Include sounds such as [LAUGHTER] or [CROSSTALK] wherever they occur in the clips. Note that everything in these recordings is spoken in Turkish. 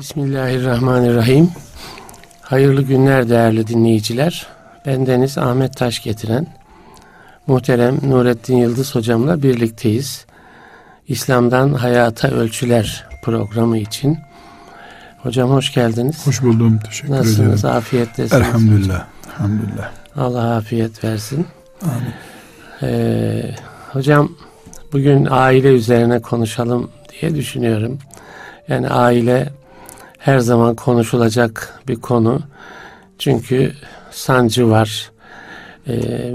Bismillahirrahmanirrahim. Hayırlı günler değerli dinleyiciler. Bendeniz Ahmet Taş getiren muhterem Nurettin Yıldız hocamla birlikteyiz. İslam'dan Hayata Ölçüler programı için. Hocam hoş geldiniz. Hoş buldum. Teşekkür Nasılsınız? ederim. Nasılsınız? Afiyettesiniz. Elhamdülillah. Elhamdülillah. Allah afiyet versin. Amin. Ee, hocam bugün aile üzerine konuşalım diye düşünüyorum. Yani aile her zaman konuşulacak bir konu. Çünkü sancı var. Ee,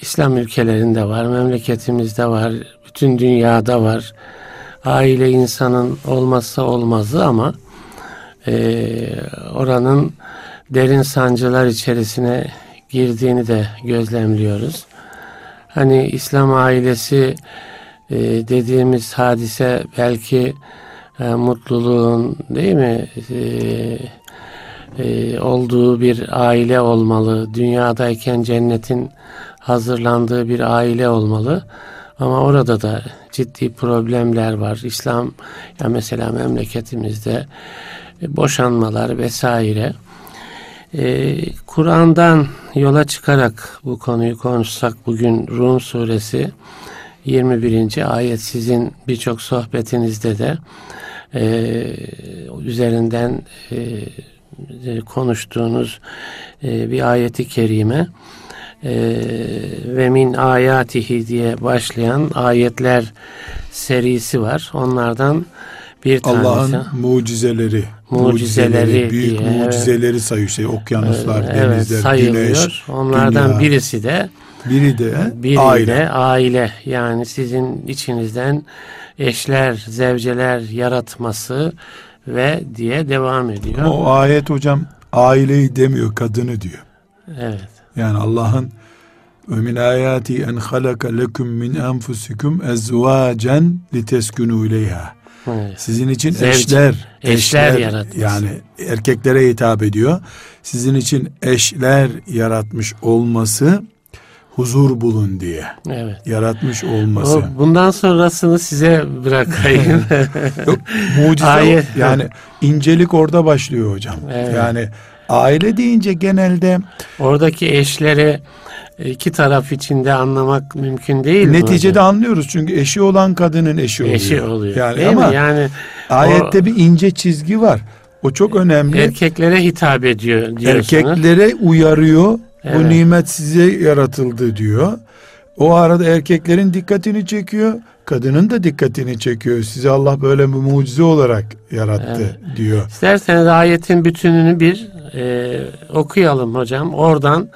İslam ülkelerinde var, memleketimizde var, bütün dünyada var. Aile insanın olmazsa olmazı ama e, oranın derin sancılar içerisine girdiğini de gözlemliyoruz. Hani İslam ailesi e, dediğimiz hadise belki e, mutluluğun değil mi e, e, olduğu bir aile olmalı. Dünyadayken cennetin hazırlandığı bir aile olmalı. Ama orada da ciddi problemler var. İslam ya mesela memleketimizde e, boşanmalar vesaire. Ee, Kur'an'dan yola çıkarak bu konuyu konuşsak bugün Rum suresi 21. ayet sizin birçok sohbetinizde de e, üzerinden e, konuştuğunuz e, bir ayeti kerime e, ve min ayatihi diye başlayan ayetler serisi var. Onlardan bir tanesi. Allah'ın mucizeleri, Mucizeleri büyük diye, mucizeleri sayıyor. Şey, okyanuslar, evet, denizler, sayılıyor. güneş, Onlardan dünya. birisi de biri de biri aile. de aile. Yani sizin içinizden eşler, zevceler yaratması ve diye devam ediyor. Ama o ayet hocam aileyi demiyor, kadını diyor. Evet. Yani Allah'ın ayati en halaka lekum min enfusikum ezvacen liteskunu ileyha. evet. Sizin için Zevc, eşler, eşler yaratması. Yani erkeklere hitap ediyor. Sizin için eşler yaratmış olması huzur bulun diye. Evet. Yaratmış olması. O, bundan sonrasını size bırakayım. [LAUGHS] Yok, mucize Ayet. o. yani incelik orada başlıyor hocam. Evet. Yani aile deyince genelde Oradaki eşleri iki taraf içinde anlamak mümkün değil neticede hocam? anlıyoruz çünkü eşi olan kadının eşi oluyor. eşi oluyor. Yani değil ama mi? Yani ayette bir ince çizgi var. O çok önemli. erkeklere hitap ediyor diyorsunuz. Erkeklere uyarıyor. Evet. Bu nimet size yaratıldı diyor. O arada erkeklerin dikkatini çekiyor. Kadının da dikkatini çekiyor. Size Allah böyle bir mucize olarak yarattı diyor. İsterseniz ayetin bütününü bir e, okuyalım hocam. Oradan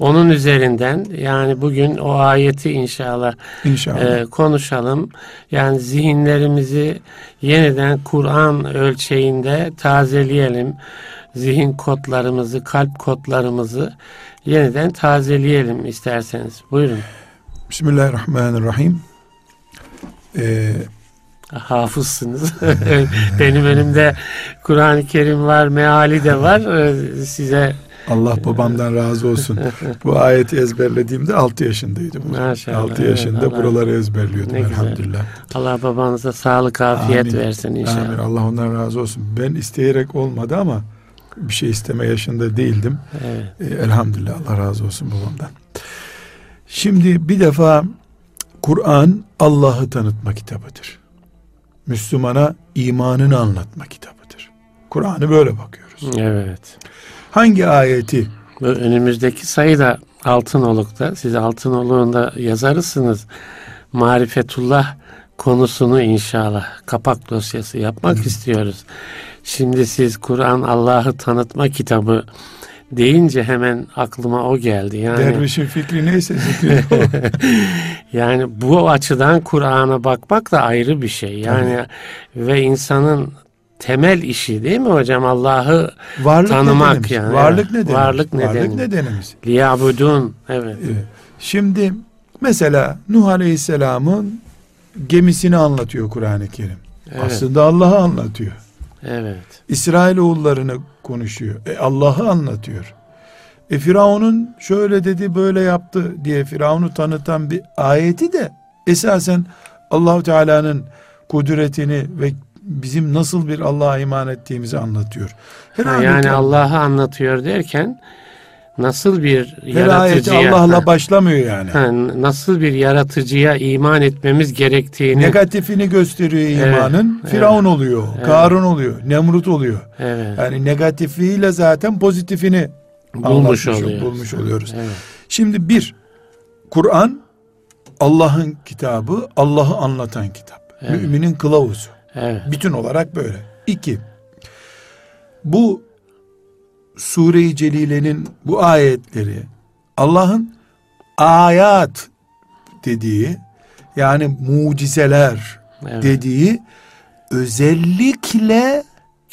onun üzerinden yani bugün o ayeti inşallah İnşallah. e, konuşalım. Yani zihinlerimizi yeniden Kur'an ölçeğinde tazeleyelim. Zihin kodlarımızı, kalp kodlarımızı yeniden tazeleyelim isterseniz. Buyurun. Bismillahirrahmanirrahim. Ee, Hafızsınız. [LAUGHS] Benim önümde Kur'an-ı Kerim var, meali de var. E, Size Allah babamdan razı olsun. [LAUGHS] Bu ayeti ezberlediğimde 6 yaşındaydım. Maşallah, 6 evet, yaşında Allah- buraları ezberliyordum Ne güzel. elhamdülillah. Allah babanıza sağlık, afiyet Amin. versin inşallah. Amin. Allah ondan razı olsun. Ben isteyerek olmadı ama bir şey isteme yaşında değildim. Evet. E, elhamdülillah Allah razı olsun babamdan. Şimdi bir defa Kur'an Allah'ı tanıtma kitabıdır. Müslümana imanını anlatma kitabıdır. Kur'an'ı böyle bakıyoruz. Evet. Hangi ayeti önümüzdeki sayı da Altınoluk'ta. Siz Altınoluk'unda yazarısınız. Marifetullah konusunu inşallah kapak dosyası yapmak istiyoruz. Şimdi siz Kur'an Allah'ı tanıtma kitabı deyince hemen aklıma o geldi. Yani dervişin fikri neyse zikri. [LAUGHS] Yani bu açıdan Kur'an'a bakmak da ayrı bir şey. Yani ve insanın temel işi değil mi hocam? Allah'ı Varlık Tanımak nedenimiz. yani, Varlık nedenimiz. Varlık Varlık nedeni. nedenimiz. liyabudun. Evet. Evet. Şimdi mesela Nuh Aleyhisselam'ın gemisini anlatıyor Kur'an-ı Kerim. Evet. Aslında Allah'ı anlatıyor. Evet. İsrailoğullarını konuşuyor. E, Allah'ı anlatıyor. E Firavun'un şöyle dedi böyle yaptı diye Firavun'u tanıtan bir ayeti de esasen Allahu Teala'nın kudretini ve bizim nasıl bir Allah'a iman ettiğimizi anlatıyor. Her Ha, yani Allah- Allah'ı anlatıyor derken nasıl bir her yaratıcıya Allah'la ha, başlamıyor yani. ha, nasıl bir yaratıcıya iman etmemiz gerektiğini Negatifini gösteriyor Evet, imanın. evet. Firavun oluyor, Karun oluyor, Nemrut oluyor. evet, Yani negatifiyle zaten pozitifini bulmuş oluyoruz. bulmuş oluyoruz. Evet, Şimdi bir, Kur'an Allah'ın kitabı, Allah'ı anlatan kitap. Evet. Müminin kılavuzu. evet, Bütün olarak böyle. İki, bu Sure-i Celile'nin bu ayetleri Allah'ın ayat dediği yani mucizeler evet. dediği özellikle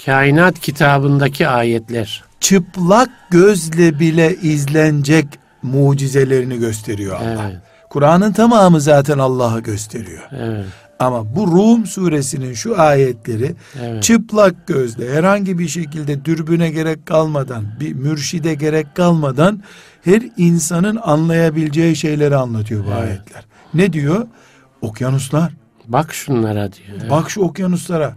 Kainat kitabındaki ayetler. çıplak gözle bile izlenecek mucizelerini gösteriyor Allah. Evet, Kur'an'ın tamamı zaten Allah'ı gösteriyor. evet, Ama bu Rum suresinin şu ayetleri evet. çıplak gözle herhangi bir şekilde dürbüne gerek kalmadan bir mürşide gerek kalmadan her insanın anlayabileceği şeyleri anlatıyor bu Evet. ayetler. Ne diyor? Okyanuslar. Bak şunlara diyor. Evet, Bak şu okyanuslara.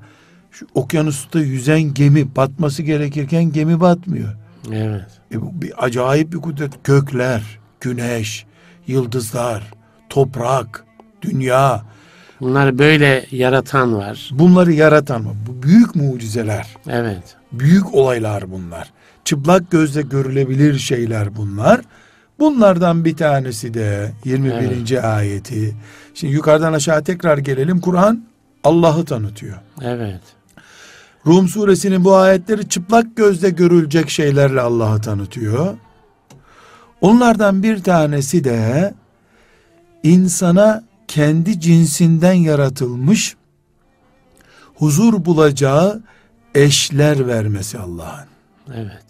Şu okyanusta yüzen gemi batması gerekirken gemi batmıyor. evet, E bu bir acayip bir kudret. Gökler, güneş, yıldızlar, toprak, dünya. Bunları böyle yaratan var. Bunları yaratan mı? Bu büyük mucizeler. Evet, Büyük olaylar bunlar. Çıplak gözle görülebilir şeyler bunlar. Bunlardan bir tanesi de 21. ayeti. Şimdi yukarıdan aşağı tekrar gelelim. Kur'an Allah'ı tanıtıyor. evet, Rum suresinin bu ayetleri çıplak gözle görülecek şeylerle Allah'ı tanıtıyor. Onlardan bir tanesi de insana kendi cinsinden yaratılmış huzur bulacağı eşler vermesi Allah'ın. evet,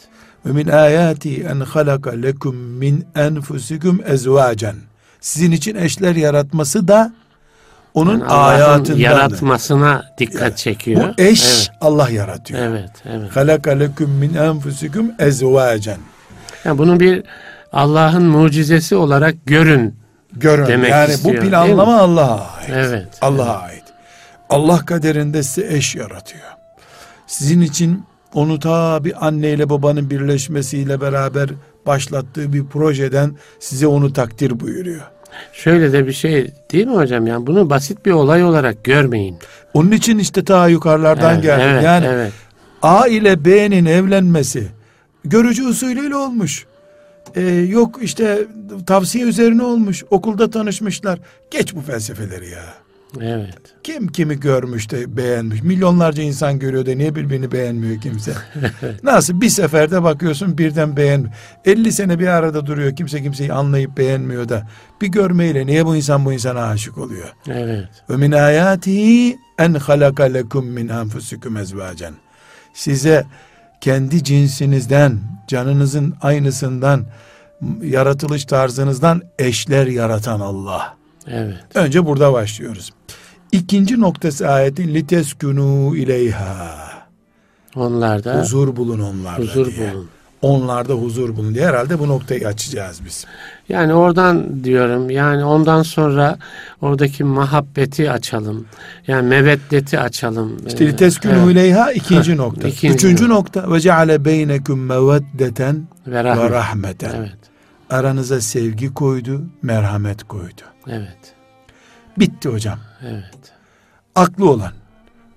Ve min ayati en halaka lekum min enfusikum ezvacen. Sizin için eşler yaratması da onun Yani hayatından. yaratmasına dikkat çekiyor. Bu eş Evet, Allah yaratıyor. evet, evet. Halaka lekum min enfusikum ezvacen. Yani bunu bir Allah'ın mucizesi olarak görün. Görün. Demek yani istiyor, bu planlama Allah'a ait. Evet. Allah'a ait. Allah kaderinde size eş yaratıyor. Sizin için onu ta bir anneyle babanın birleşmesiyle beraber başlattığı bir projeden size onu takdir buyuruyor. Şöyle de bir şey değil mi hocam? Yani bunu basit bir olay olarak görmeyin. Onun için işte ta yukarılardan Evet, geldim. evet, yani evet. A ile B'nin evlenmesi görücü usulüyle olmuş. Ee, yok işte tavsiye üzerine olmuş. Okulda tanışmışlar. Geç bu felsefeleri ya. Evet. Kim kimi görmüş de beğenmiş. Milyonlarca insan görüyor da niye birbirini beğenmiyor kimse. [LAUGHS] Nasıl bir seferde bakıyorsun birden beğen. 50 sene bir arada duruyor kimse kimseyi anlayıp beğenmiyor da bir görmeyle niye bu insan bu insana aşık oluyor? Evet. Ve min ayatihi en halaka lekum min enfusikum ezvacen. Size kendi cinsinizden, canınızın aynısından, yaratılış tarzınızdan eşler yaratan Allah. Evet. Önce burada başlıyoruz. İkinci noktası ayetin liteskunu ileyha. Onlar da Huzur bulun onlarda huzur diye. bulun. Onlarda huzur bulun diye herhalde bu noktayı açacağız biz. Yani oradan diyorum yani ondan sonra oradaki muhabbeti açalım. Yani meveddeti açalım. İşte Ee, liteskunu evet. ileyha [LAUGHS] ikinci nokta. ikinci Üçüncü nokta. ve ceale beynekum meveddeten Ve ve rahmet. rahmeten. Evet. Aranıza sevgi koydu, merhamet koydu. Evet. Bitti hocam. Evet. Aklı olan,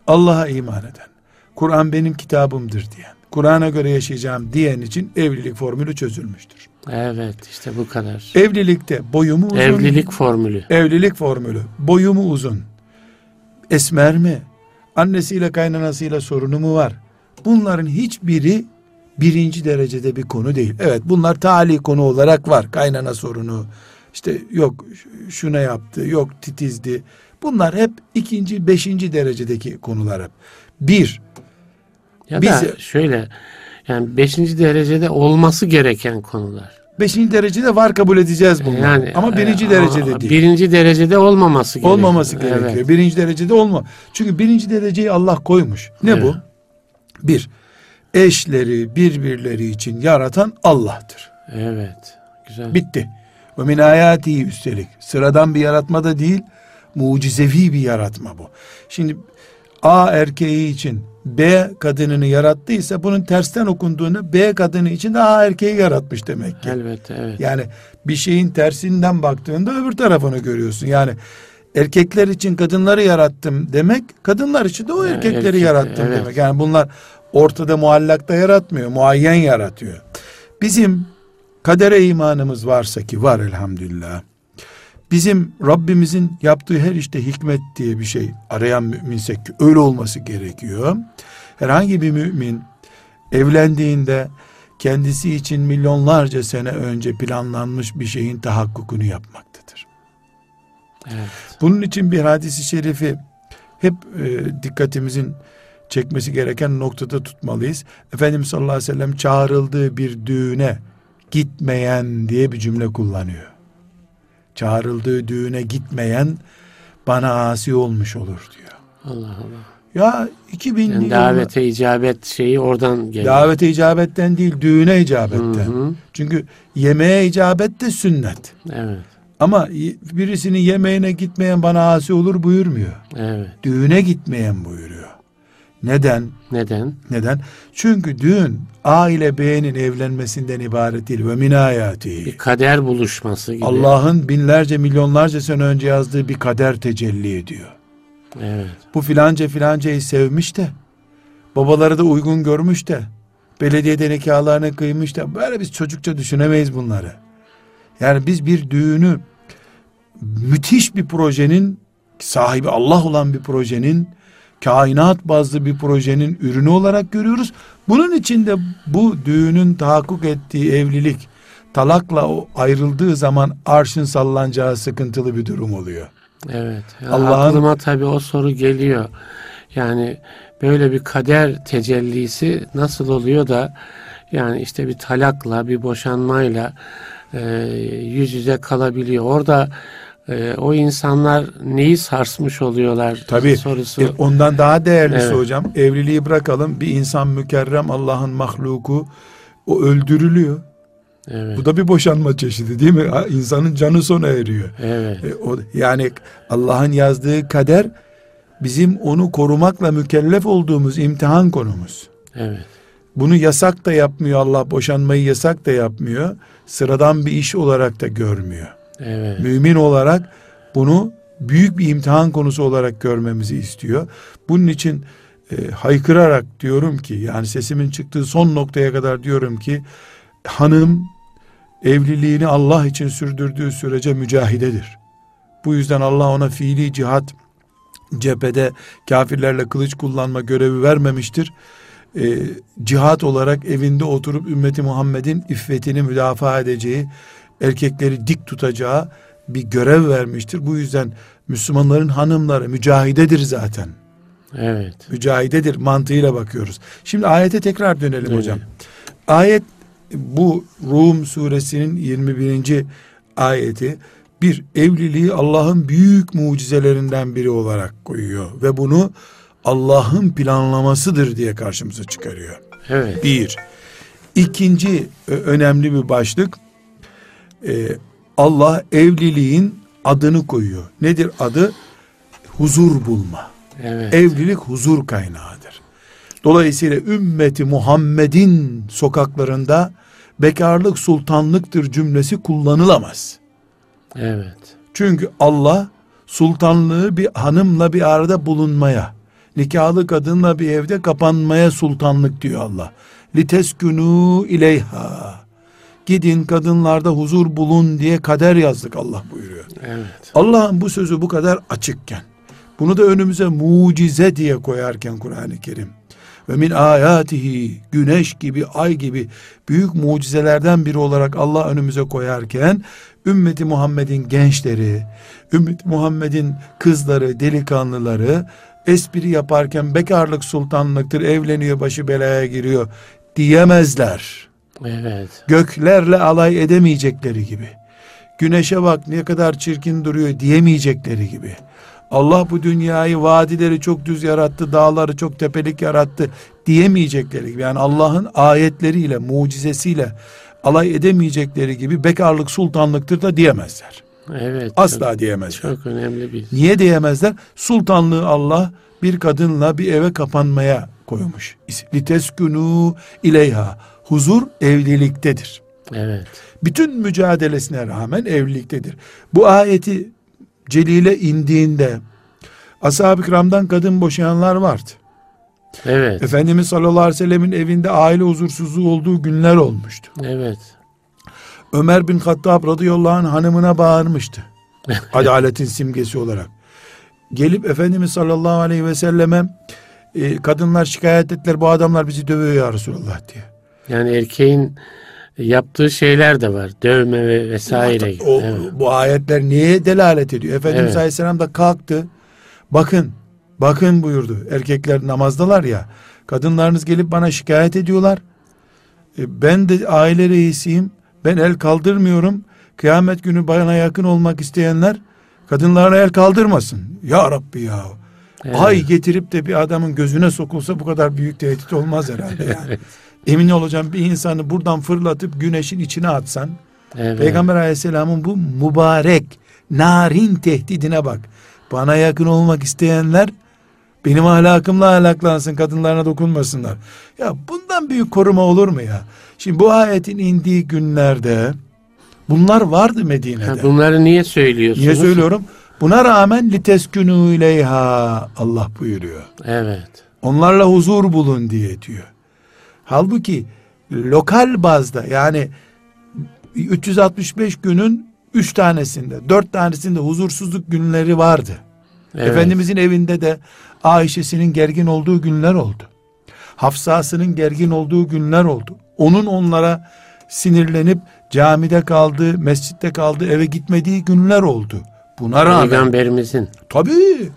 Allah'a iman eden, Kur'an benim kitabımdır diyen, Kur'an'a göre yaşayacağım diyen için evlilik formülü çözülmüştür. Evet işte bu kadar. Evlilikte boyumu uzun. Evlilik formülü. Evlilik formülü. Boyumu uzun. Esmer mi? Annesiyle kaynanasıyla sorunu mu var? Bunların hiçbiri birinci derecede bir konu değil. Evet bunlar tali konu olarak var. Kaynana sorunu. işte yok şuna yaptı, yok titizdi. Bunlar hep ikinci, beşinci derecedeki konular hep. Bir, Ya Biz- da şöyle yani beşinci derecede olması gereken konular. beşinci derecede var kabul edeceğiz bunları. Yani Ama birinci e, derecede değil. Birinci derecede olmaması gerekiyor. Olmaması gerekiyor. Evet. Birinci derecede olma. Çünkü birinci dereceyi Allah koymuş. Ne bu? Evet. Bir, eşleri birbirleri için yaratan Allah'tır. Evet. Güzel. Bitti. Ve min ayatihi üstelik. Sıradan bir yaratma da değil, mucizevi bir yaratma bu. Şimdi A erkeği için B kadınını yarattıysa bunun tersten okunduğunu B kadını için de A erkeği yaratmış demek ki. Elbette evet. Yani bir şeyin tersinden baktığında öbür tarafını görüyorsun. Yani erkekler için kadınları yarattım demek, kadınlar için de o Yani erkekleri erkek- yarattım evet. demek. Yani bunlar ortada muallakta yaratmıyor, muayyen yaratıyor. Bizim kadere imanımız varsa ki var elhamdülillah. Bizim Rabbimizin yaptığı her işte hikmet diye bir şey arayan müminsek ki öyle olması gerekiyor. Herhangi bir mümin evlendiğinde kendisi için milyonlarca sene önce planlanmış bir şeyin tahakkukunu yapmaktadır. evet. Bunun için bir hadisi şerifi hep e, dikkatimizin çekmesi gereken noktada tutmalıyız. Efendimiz sallallahu aleyhi ve sellem çağrıldığı bir düğüne gitmeyen diye bir cümle kullanıyor. Çağrıldığı düğüne gitmeyen bana asi olmuş olur diyor. Allah Allah. Ya 2000 Yani yılında- davete icabet şeyi oradan geliyor. davete icabetten değil düğüne icabetten. Hı hı. Çünkü yemeğe icabet de sünnet. Evet. Ama birisinin yemeğine gitmeyen bana asi olur buyurmuyor. Evet. Düğüne gitmeyen buyuruyor. Neden? Neden? Neden? Çünkü düğün A ile B'nin evlenmesinden ibaret değil. Ve min ayati. Bir kader buluşması gibi. Allah'ın binlerce milyonlarca sene önce yazdığı bir kader tecelli ediyor. Evet. Bu filanca filancayı sevmiş de babaları da uygun görmüş de belediyede nikahlarını kıymış da böyle biz çocukça düşünemeyiz bunları. Yani biz bir düğünü müthiş bir projenin sahibi Allah olan bir projenin kainat bazlı bir projenin ürünü olarak görüyoruz. Bunun içinde bu düğünün tahakkuk ettiği evlilik talakla o ayrıldığı zaman arşın sallanacağı sıkıntılı bir durum oluyor. Evet. Allah'ın- Aklıma tabii o soru geliyor. Yani böyle bir kader tecellisi nasıl oluyor da yani işte bir talakla bir boşanmayla e, yüz yüze kalabiliyor. Orada e, o insanlar neyi sarsmış oluyorlar Tabii. sorusu. E, ondan daha değerlisi Evet. hocam. Evliliği bırakalım. Bir insan mükerrem Allah'ın mahluku o öldürülüyor. evet. Bu da bir boşanma çeşidi değil mi? İnsanın canı sona eriyor. evet. E, o, yani Allah'ın yazdığı kader bizim onu korumakla mükellef olduğumuz imtihan konumuz. Evet. Bunu yasak da yapmıyor Allah. Boşanmayı yasak da yapmıyor. Sıradan bir iş olarak da görmüyor. Evet. Mümin olarak bunu büyük bir imtihan konusu olarak görmemizi istiyor. Bunun için e, haykırarak diyorum ki yani sesimin çıktığı son noktaya kadar diyorum ki hanım evliliğini Allah için sürdürdüğü sürece mücahidedir. Bu yüzden Allah ona fiili cihat cephede kafirlerle kılıç kullanma görevi vermemiştir. E, cihat olarak evinde oturup ümmeti Muhammed'in iffetini müdafaa edeceği, erkekleri dik tutacağı bir görev vermiştir. Bu yüzden Müslümanların hanımları mücahidedir zaten. Evet. Mücahidedir mantığıyla bakıyoruz. Şimdi ayete tekrar dönelim Evet. hocam. Ayet bu Rum suresinin 21. ayeti bir evliliği Allah'ın büyük mucizelerinden biri olarak koyuyor ve bunu Allah'ın planlamasıdır diye karşımıza çıkarıyor. Evet. Bir. İkinci önemli bir başlık e, Allah evliliğin adını koyuyor. Nedir adı? Huzur bulma. Evet. Evlilik huzur kaynağıdır. Dolayısıyla ümmeti Muhammed'in sokaklarında bekarlık sultanlıktır cümlesi kullanılamaz. Evet. Çünkü Allah sultanlığı bir hanımla bir arada bulunmaya, nikahlı kadınla bir evde kapanmaya sultanlık diyor Allah. Liteskünü ileyha. Gidin kadınlarda huzur bulun diye kader yazdık Allah buyuruyor. Evet. Allah'ın bu sözü bu kadar açıkken, bunu da önümüze mucize diye koyarken Kur'an-ı Kerim ve min ayatihi güneş gibi ay gibi büyük mucizelerden biri olarak Allah önümüze koyarken ümmeti Muhammed'in gençleri, ümmeti Muhammed'in kızları, delikanlıları espri yaparken bekarlık sultanlıktır, evleniyor, başı belaya giriyor diyemezler. Evet. Göklerle alay edemeyecekleri gibi. Güneşe bak ne kadar çirkin duruyor diyemeyecekleri gibi. Allah bu dünyayı vadileri çok düz yarattı, dağları çok tepelik yarattı diyemeyecekleri gibi. Yani Allah'ın ayetleriyle, mucizesiyle alay edemeyecekleri gibi bekarlık sultanlıktır da diyemezler. Evet. Asla diyemezler. Çok, çok önemli bir. Niye diyemezler? Sultanlığı Allah bir kadınla bir eve kapanmaya koymuş. Liteskunu ileyha. Huzur evliliktedir. Evet. Bütün mücadelesine rağmen evliliktedir. Bu ayeti celile indiğinde ashab-ı kiramdan kadın boşayanlar vardı. Evet. Efendimiz sallallahu aleyhi ve sellemin evinde aile huzursuzluğu olduğu günler olmuştu. Evet. Ömer bin Hattab radıyallahu anh hanımına bağırmıştı. [LAUGHS] Adaletin simgesi olarak. Gelip Efendimiz sallallahu aleyhi ve selleme e, kadınlar şikayet ettiler bu adamlar bizi dövüyor ya Resulallah diye. Yani erkeğin yaptığı şeyler de var. Dövme ve vesaire. O, evet. Bu ayetler niye delalet ediyor? Efendimiz Evet. aleyhisselam da kalktı. Bakın, bakın buyurdu. Erkekler namazdalar ya. Kadınlarınız gelip bana şikayet ediyorlar. E, Ben de aile reisiyim. Ben el kaldırmıyorum. Kıyamet günü bana yakın olmak isteyenler kadınlarına el kaldırmasın. Ya Rabbi ya. Evet. Ay getirip de bir adamın gözüne sokulsa bu kadar büyük tehdit olmaz herhalde yani. [LAUGHS] Emin olacağım bir insanı buradan fırlatıp güneşin içine atsan Evet. Peygamber aleyhisselamın bu mübarek narin tehdidine bak. Bana yakın olmak isteyenler benim ahlakımla ahlaklansın kadınlarına dokunmasınlar. Ya bundan büyük koruma olur mu ya? Şimdi bu ayetin indiği günlerde bunlar vardı Medine'de. Ha, bunları niye söylüyorsunuz? Niye söylüyorum? Buna rağmen liteskünü ileyha Allah buyuruyor. Evet. Onlarla huzur bulun diye diyor. Halbuki lokal bazda yani 365 günün 3 tanesinde 4 tanesinde huzursuzluk günleri vardı. evet. Efendimizin evinde de Ayşe'sinin gergin olduğu günler oldu. Hafsasının gergin olduğu günler oldu. Onun onlara sinirlenip camide kaldığı, mescitte kaldığı, eve gitmediği günler oldu. Buna rağmen Peygamberimizin. tabii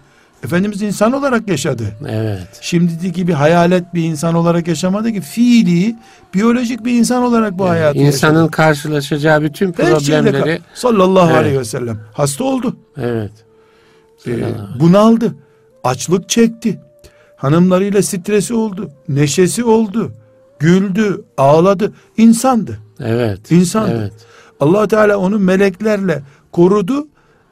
Efendimiz insan olarak yaşadı. Evet. Şimdiki gibi hayalet bir insan olarak yaşamadı ki fiili, biyolojik bir insan olarak bu hayatı İnsanın yaşadı. karşılaşacağı bütün problemleri sallallahu Evet. aleyhi ve sellem hasta oldu. evet. Ee, bunaldı. Açlık çekti. Hanımlarıyla stresi oldu. Neşesi oldu. Güldü, ağladı. İnsandı. Evet. İnsandı. Evet. allah Teala onu meleklerle korudu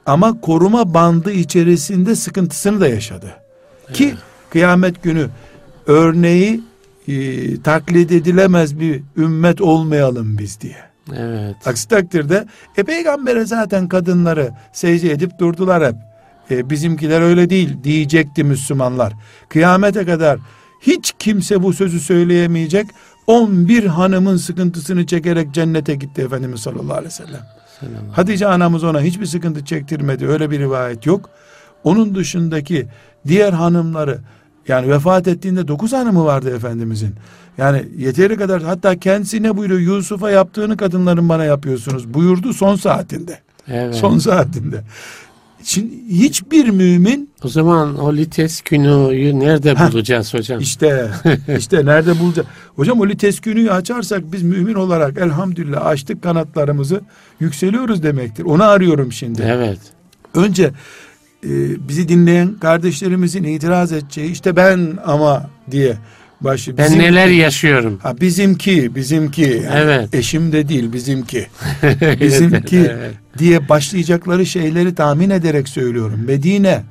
ama koruma bandı içerisinde sıkıntısını da yaşadı. Ki kıyamet günü örneği e, taklit edilemez bir ümmet olmayalım biz diye. Evet. Aksi takdirde e peygambere zaten kadınları secde edip durdular hep. E, bizimkiler öyle değil diyecekti Müslümanlar. Kıyamete kadar hiç kimse bu sözü söyleyemeyecek. 11 hanımın sıkıntısını çekerek cennete gitti Efendimiz sallallahu aleyhi ve sellem. Selam. Hatice anamız ona hiçbir sıkıntı çektirmedi. Öyle bir rivayet yok. Onun dışındaki diğer hanımları yani vefat ettiğinde dokuz hanımı vardı Efendimizin. Yani yeteri kadar hatta kendisi ne buyuruyor? Yusuf'a yaptığını kadınların bana yapıyorsunuz buyurdu son saatinde. Evet. Son saatinde. Şimdi hiçbir mümin O zaman o lites günüyü nerede Heh. bulacağız hocam? işte [LAUGHS] işte nerede bulacak? Hocam o liteskünü açarsak biz mümin olarak elhamdülillah açtık kanatlarımızı yükseliyoruz demektir. Onu arıyorum şimdi. Evet. Önce e, bizi dinleyen kardeşlerimizin itiraz edeceği işte ben ama diye başı Ben neler yaşıyorum? ha, bizimki bizimki yani Evet. eşim de değil bizimki [LAUGHS] bizimki Evet. diye başlayacakları şeyleri tahmin ederek söylüyorum. Medine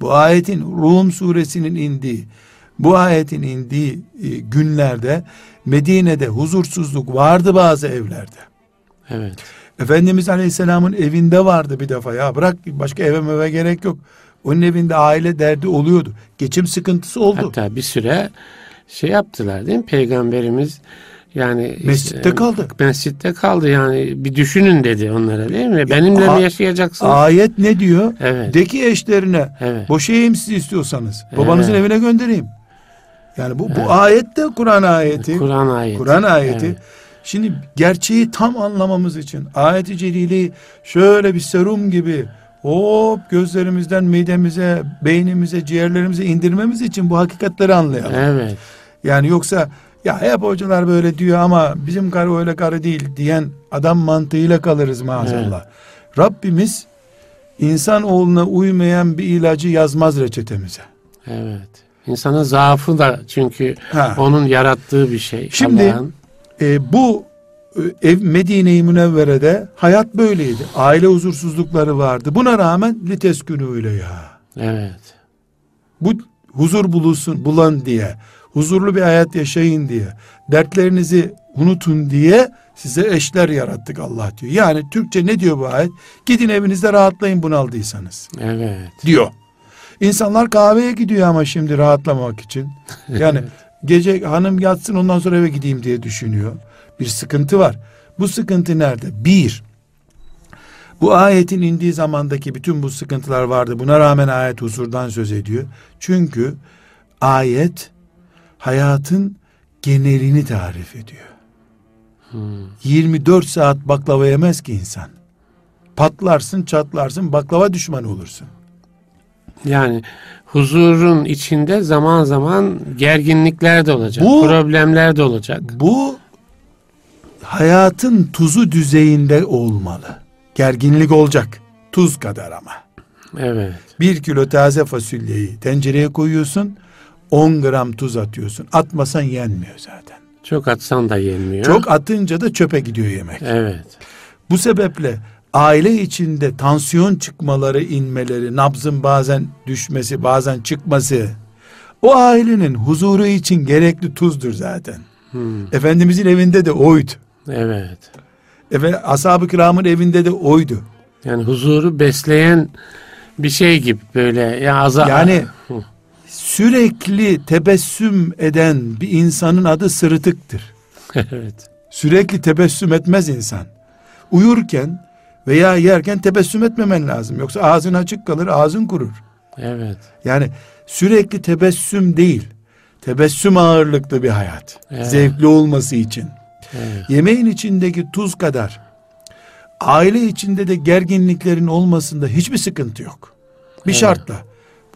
bu ayetin Rum suresinin indiği bu ayetin indiği e, günlerde Medine'de huzursuzluk vardı bazı evlerde. Evet. Efendimiz Aleyhisselam'ın evinde vardı bir defa ya bırak başka eve meve gerek yok. Onun evinde aile derdi oluyordu. Geçim sıkıntısı oldu. Hatta bir süre şey yaptılar değil mi? Peygamberimiz yani Mescitte kaldı. Mescitte kaldı yani bir düşünün dedi onlara değil mi? Benimle a- mi yaşayacaksınız? Ayet ne diyor? Evet. De ki eşlerine Evet. boşayayım sizi istiyorsanız. Babanızın Evet. evine göndereyim. Yani bu, bu ayet de Kur'an ayeti. Kur'an ayeti. Kur'an ayeti. Evet. Şimdi gerçeği tam anlamamız için ayeti celileyi şöyle bir serum gibi hop gözlerimizden midemize, beynimize, ciğerlerimize indirmemiz için bu hakikatleri anlayalım. Evet. Yani yoksa ya hep hocalar böyle diyor ama bizim karı öyle karı değil diyen adam mantığıyla kalırız maazallah. Rabbimiz insan oğluna uymayan bir ilacı yazmaz reçetemize. Evet. İnsanın zaafı da çünkü Ha. onun yarattığı bir şey. Şimdi-. E, bu e, ev Medine-i Münevvere'de hayat böyleydi. Aile huzursuzlukları vardı. Buna rağmen liteskünü ile ya. Evet. Bu huzur bulursun, bulan diye, huzurlu bir hayat yaşayın diye, dertlerinizi unutun diye size eşler yarattık Allah diyor. Yani Türkçe ne diyor bu ayet? Gidin evinizde rahatlayın bunaldıysanız. Evet. Diyor. İnsanlar kahveye gidiyor ama şimdi rahatlamak için. [LAUGHS] Yani gece hanım yatsın ondan sonra eve gideyim diye düşünüyor. Bir sıkıntı var. Bu sıkıntı nerede? Bir, bu ayetin indiği zamandaki bütün bu sıkıntılar vardı. Buna rağmen ayet huzurdan söz ediyor. Çünkü ayet hayatın genelini tarif ediyor. Hmm. 24 saat baklava yemez ki insan. Patlarsın, çatlarsın, baklava düşmanı olursun. Yani huzurun içinde zaman zaman gerginlikler de olacak, Bu- problemler de olacak. Bu hayatın tuzu düzeyinde olmalı. Gerginlik olacak. Tuz kadar ama. Evet. Bir kilo taze fasulyeyi tencereye koyuyorsun. 10 gram tuz atıyorsun. Atmasan yenmiyor zaten. Çok atsan da yenmiyor. Çok atınca da çöpe gidiyor yemek. Evet. Bu sebeple aile içinde tansiyon çıkmaları, inmeleri, nabzın bazen düşmesi, bazen çıkması o ailenin huzuru için gerekli tuzdur zaten. Hmm. Efendimizin evinde de oydu. Evet. Efe, ashab-ı kiramın evinde de oydu. Yani huzuru besleyen bir şey gibi böyle ya Yani Hı. Sürekli tebessüm eden bir insanın adı sırıtıktır. [LAUGHS] evet. Sürekli tebessüm etmez insan. Uyurken veya yerken tebessüm etmemen lazım. Yoksa ağzın açık kalır, ağzın kurur. Evet. Yani sürekli tebessüm değil. Tebessüm ağırlıklı bir hayat. Evet. Zevkli olması için. Evet. Yemeğin içindeki tuz kadar aile içinde de gerginliklerin olmasında hiçbir sıkıntı yok. Bir Evet. şartla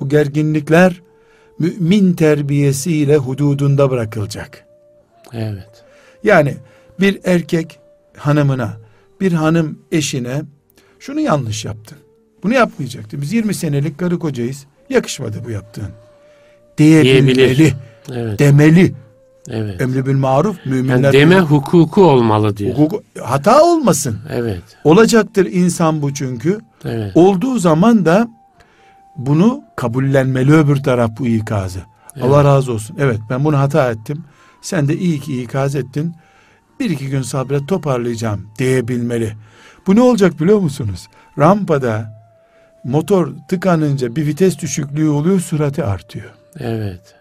bu gerginlikler mümin terbiyesiyle hududunda bırakılacak. Evet. Yani bir erkek hanımına, bir hanım eşine şunu yanlış yaptın. Bunu yapmayacaktın. Biz 20 senelik karı kocayız. Yakışmadı bu yaptığın. Diyebilmeli. Evet. demeli. Evet. Emri bil maruf, müminler. Yani deme hukuku olmalı diyor. Hukuk- hata olmasın. Evet. Olacaktır insan bu çünkü. Evet. Olduğu zaman da bunu kabullenmeli öbür taraf bu ikazı. Allah razı olsun. Evet ben bunu hata ettim. Sen de iyi ki ikaz ettin. Bir iki gün sabret toparlayacağım diyebilmeli. Bu ne olacak biliyor musunuz? Rampada motor tıkanınca bir vites düşüklüğü oluyor sürati artıyor. Evet.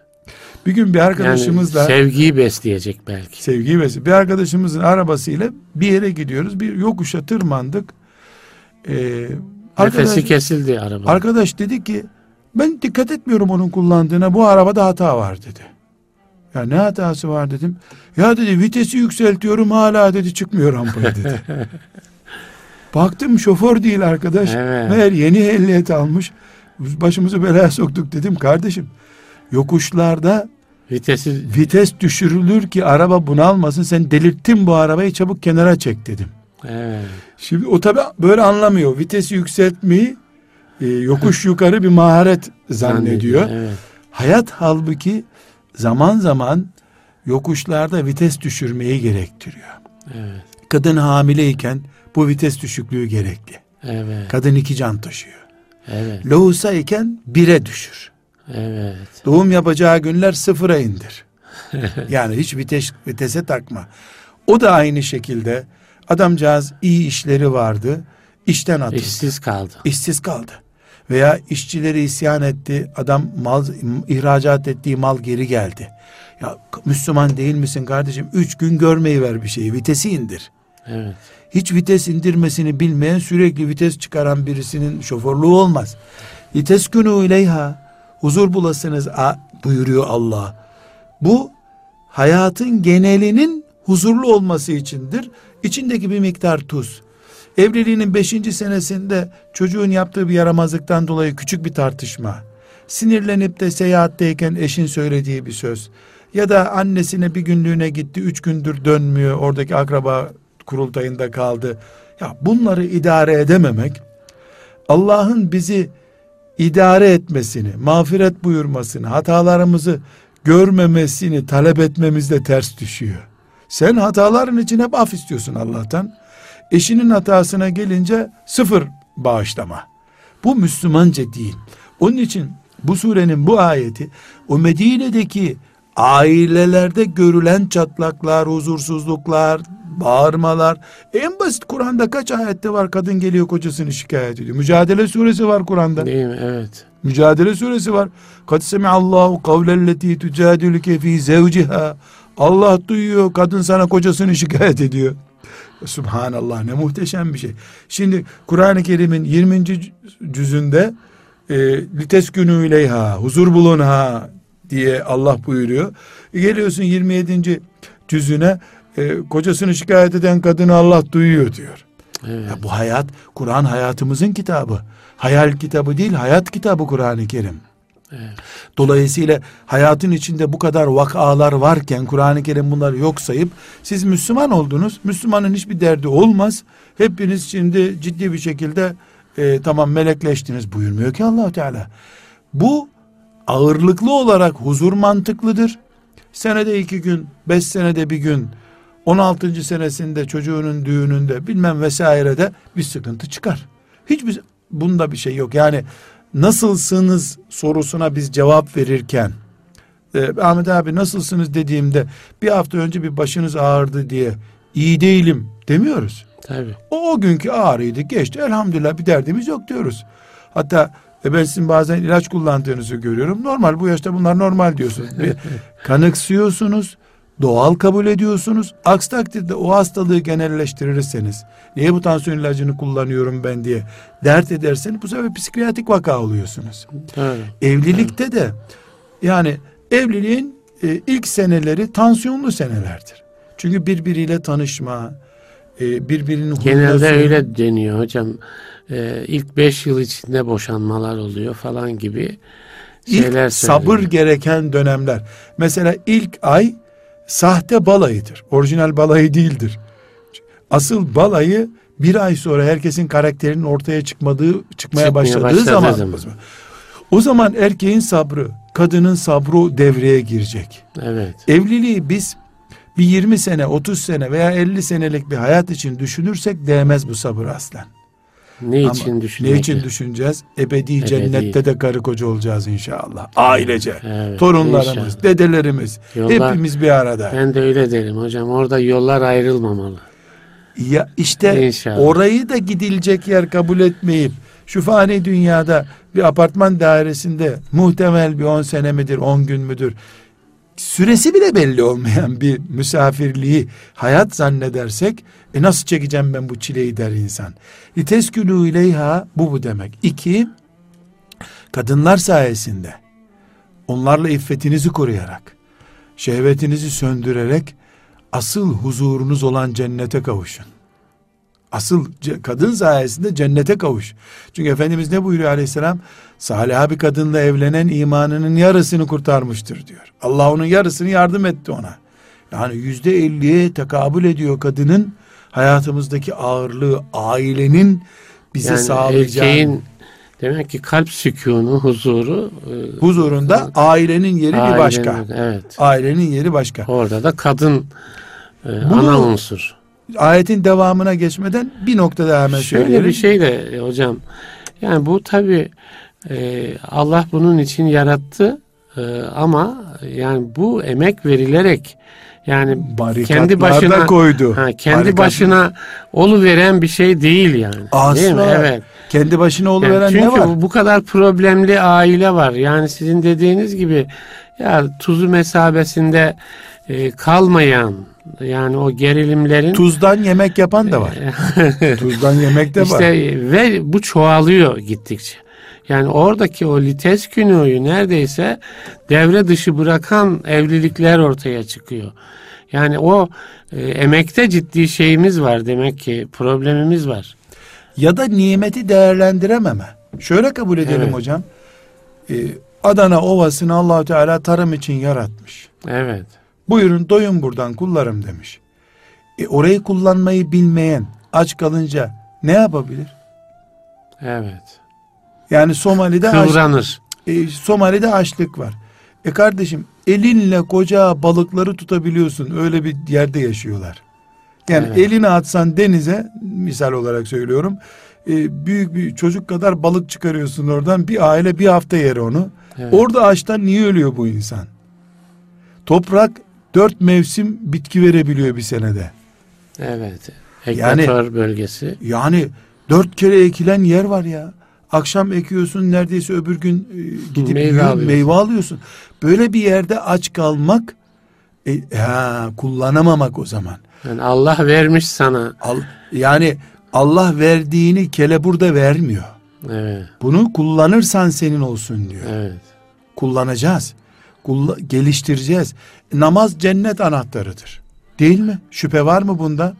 Bir gün bir arkadaşımızla Yani sevgiyi besleyecek belki. sevgi ve bir arkadaşımızın arabasıyla bir yere gidiyoruz. Bir yokuşa tırmandık. Ee, arkadaş, Nefesi kesildi araba. arkadaş dedi ki ben dikkat etmiyorum onun kullandığına bu arabada hata var dedi. Ya ne hatası var dedim. Ya dedi vitesi yükseltiyorum hala dedi çıkmıyor rampaya dedi. [LAUGHS] Baktım şoför değil arkadaş. Evet. Meğer yeni ehliyet almış. Başımızı belaya soktuk dedim kardeşim. Yokuşlarda Vitesi vites düşürülür ki araba bunalmasın. Sen delirttin bu arabayı çabuk kenara çek dedim. Evet. Şimdi o tabi böyle anlamıyor. Vitesi yükseltmeyi e, yokuş yukarı bir maharet zannediyor. Evet. Hayat halbuki zaman zaman yokuşlarda vites düşürmeyi gerektiriyor. Evet. Kadın hamileyken bu vites düşüklüğü gerekli. Evet. Kadın iki can taşıyor. Evet. Lohusa iken bire düşür. Evet. Doğum yapacağı günler sıfıra indir. [LAUGHS] yani hiç vites, vitese takma. O da aynı şekilde adamcağız iyi işleri vardı. işten atıldı. İşsiz kaldı. işsiz kaldı. Veya işçileri isyan etti. Adam mal ihracat ettiği mal geri geldi. Ya Müslüman değil misin kardeşim? Üç gün görmeyi ver bir şeyi. Vitesi indir. Evet. Hiç vites indirmesini bilmeyen sürekli vites çıkaran birisinin şoförlüğü olmaz. Vites günü ileyha huzur bulasınız buyuruyor Allah. Bu hayatın genelinin huzurlu olması içindir. İçindeki bir miktar tuz. Evliliğinin beşinci senesinde çocuğun yaptığı bir yaramazlıktan dolayı küçük bir tartışma. Sinirlenip de seyahatteyken eşin söylediği bir söz. Ya da annesine bir günlüğüne gitti, üç gündür dönmüyor, oradaki akraba kurultayında kaldı. Ya bunları idare edememek, Allah'ın bizi idare etmesini, mağfiret buyurmasını, hatalarımızı görmemesini talep etmemizde ters düşüyor. Sen hataların için hep af istiyorsun Allah'tan. Eşinin hatasına gelince sıfır bağışlama. Bu Müslümanca değil. Onun için bu surenin bu ayeti o Medine'deki ailelerde görülen çatlaklar, huzursuzluklar, bağırmalar. En basit Kur'an'da kaç ayette var kadın geliyor kocasını şikayet ediyor. Mücadele suresi var Kur'an'da. Değil mi? Evet. Mücadele suresi var. Kad semi'allahu kavlelleti tücadülüke fi zevciha. Allah duyuyor kadın sana kocasını şikayet ediyor. Subhanallah ne muhteşem bir şey. Şimdi Kur'an-ı Kerim'in 20. cüzünde e, lites günü ileyha huzur bulun ha diye Allah buyuruyor. E, geliyorsun 27. cüzüne e, kocasını şikayet eden kadını Allah duyuyor diyor. Evet. Ya bu hayat Kur'an hayatımızın kitabı. Hayal kitabı değil hayat kitabı Kur'an-ı Kerim. Evet. Dolayısıyla hayatın içinde bu kadar vakalar varken Kur'an-ı Kerim bunları yok sayıp siz Müslüman oldunuz. Müslümanın hiçbir derdi olmaz. Hepiniz şimdi ciddi bir şekilde e, tamam melekleştiniz buyurmuyor ki allah Teala. Bu ağırlıklı olarak huzur mantıklıdır. Senede iki gün, beş senede bir gün, 16. senesinde çocuğunun düğününde bilmem vesairede bir sıkıntı çıkar. Hiçbir bunda bir şey yok. Yani nasılsınız sorusuna biz cevap verirken e, Ahmet abi nasılsınız dediğimde bir hafta önce bir başınız ağrıdı diye iyi değilim demiyoruz. Tabii. O, o günkü ağrıydı geçti elhamdülillah bir derdimiz yok diyoruz. Hatta e, ben sizin bazen ilaç kullandığınızı görüyorum. Normal bu yaşta bunlar normal diyorsunuz. Bir [LAUGHS] kanıksıyorsunuz. Doğal kabul ediyorsunuz. Aksi takdirde o hastalığı genelleştirirseniz niye bu tansiyon ilacını kullanıyorum ben diye dert ederseniz bu sefer psikiyatrik vaka oluyorsunuz. Tabii. Evlilikte de yani evliliğin e, ilk seneleri tansiyonlu senelerdir. Çünkü birbiriyle tanışma, e, birbirinin Genelde huyuna öyle deniyor hocam. Ee, ilk beş yıl içinde boşanmalar oluyor falan gibi şeyler İlk sabır gereken dönemler. Mesela ilk ay sahte balayıdır. Orijinal balayı değildir. Asıl balayı bir ay sonra herkesin karakterinin ortaya çıkmadığı çıkmaya Çıkmaya başladığı başladığı zaman, zaman. o zaman erkeğin sabrı, kadının sabrı devreye girecek. Evet. Evliliği biz bir 20 sene, 30 sene veya 50 senelik bir hayat için düşünürsek değmez bu sabır aslen. Ne Ama için düşünmek? Ne için düşüneceğiz? Ebedi, cennette de karı koca olacağız inşallah. Ailece. Evet, Torunlarımız, inşallah. dedelerimiz Yollar- hepimiz bir arada. Ben de öyle derim hocam. Orada yollar ayrılmamalı. Ya işte İnşallah. orayı da gidilecek yer kabul etmeyip şu fani dünyada bir apartman dairesinde muhtemel bir 10 sene midir, 10 gün müdür? Süresi bile belli olmayan bir misafirliği hayat zannedersek e nasıl çekeceğim ben bu çileyi der insan. Liteskülü ileyha bu bu demek. İki, kadınlar sayesinde onlarla iffetinizi koruyarak, şehvetinizi söndürerek asıl huzurunuz olan cennete kavuşun. Asıl kadın sayesinde cennete kavuş. Çünkü Efendimiz ne buyuruyor aleyhisselam? Salih bir kadınla evlenen imanının yarısını kurtarmıştır diyor. Allah onun yarısını yardım etti ona. Yani yüzde elliye tekabül ediyor kadının hayatımızdaki ağırlığı ailenin bize Yani sağlayacağı erkeğin demek ki kalp sükûnu, huzuru e, huzurunda ailenin yeri bir ailenin- başka. Evet. Ailenin yeri başka. Orada da kadın e, Bunu- ana unsur. Ayetin devamına geçmeden bir nokta daha hemen Şöyle söyleyelim. bir şey de e, hocam. Yani bu tabi Allah bunun için yarattı e, ama yani bu emek verilerek yani kendi başına koydu. ha, kendi Barikat- başına olu veren bir şey değil yani. Değil mi? Asla. Evet. Kendi başına Yani oluveren çünkü ne var? bu, bu kadar problemli aile var. Yani sizin dediğiniz gibi ya tuzu mesabesinde e, kalmayan yani o gerilimlerin Tuzdan yemek yapan da var. [LAUGHS] Tuzdan yemek de işte var. ve bu çoğalıyor gittikçe. Yani oradaki o lites günüyü neredeyse devre dışı bırakan evlilikler ortaya çıkıyor. Yani o e, emekte ciddi şeyimiz var demek ki problemimiz var. Ya da nimeti değerlendirememe. Şöyle kabul edelim Evet. hocam. Ee, Adana Ovası'nı Allahu Teala tarım için yaratmış. Evet. Buyurun doyun buradan kullarım demiş. E, orayı kullanmayı bilmeyen aç kalınca ne yapabilir? Evet. Yani Somali'de aç, Kıvranır. e, Somali'de açlık var. E kardeşim elinle koca balıkları tutabiliyorsun. Öyle bir yerde yaşıyorlar. Yani Evet. elini atsan denize misal olarak söylüyorum. e, büyük bir çocuk kadar balık çıkarıyorsun oradan. Bir aile bir hafta yer onu. Evet. Orada açtan niye ölüyor bu insan? Toprak dört mevsim bitki verebiliyor bir senede. Evet. Ekvator bölgesi. Yani dört kere ekilen yer var ya. Akşam ekiyorsun neredeyse öbür gün e, gidip Meyve meyve, alıyorsun. meyve alıyorsun. Böyle bir yerde aç kalmak e, ha, kullanamamak o zaman. Yani Allah vermiş sana. Al, yani Allah verdiğini kele burada vermiyor. Evet. Bunu kullanırsan senin olsun diyor. Evet. Kullanacağız. Kulla- geliştireceğiz. Namaz cennet anahtarıdır. Değil mi? Şüphe var mı bunda?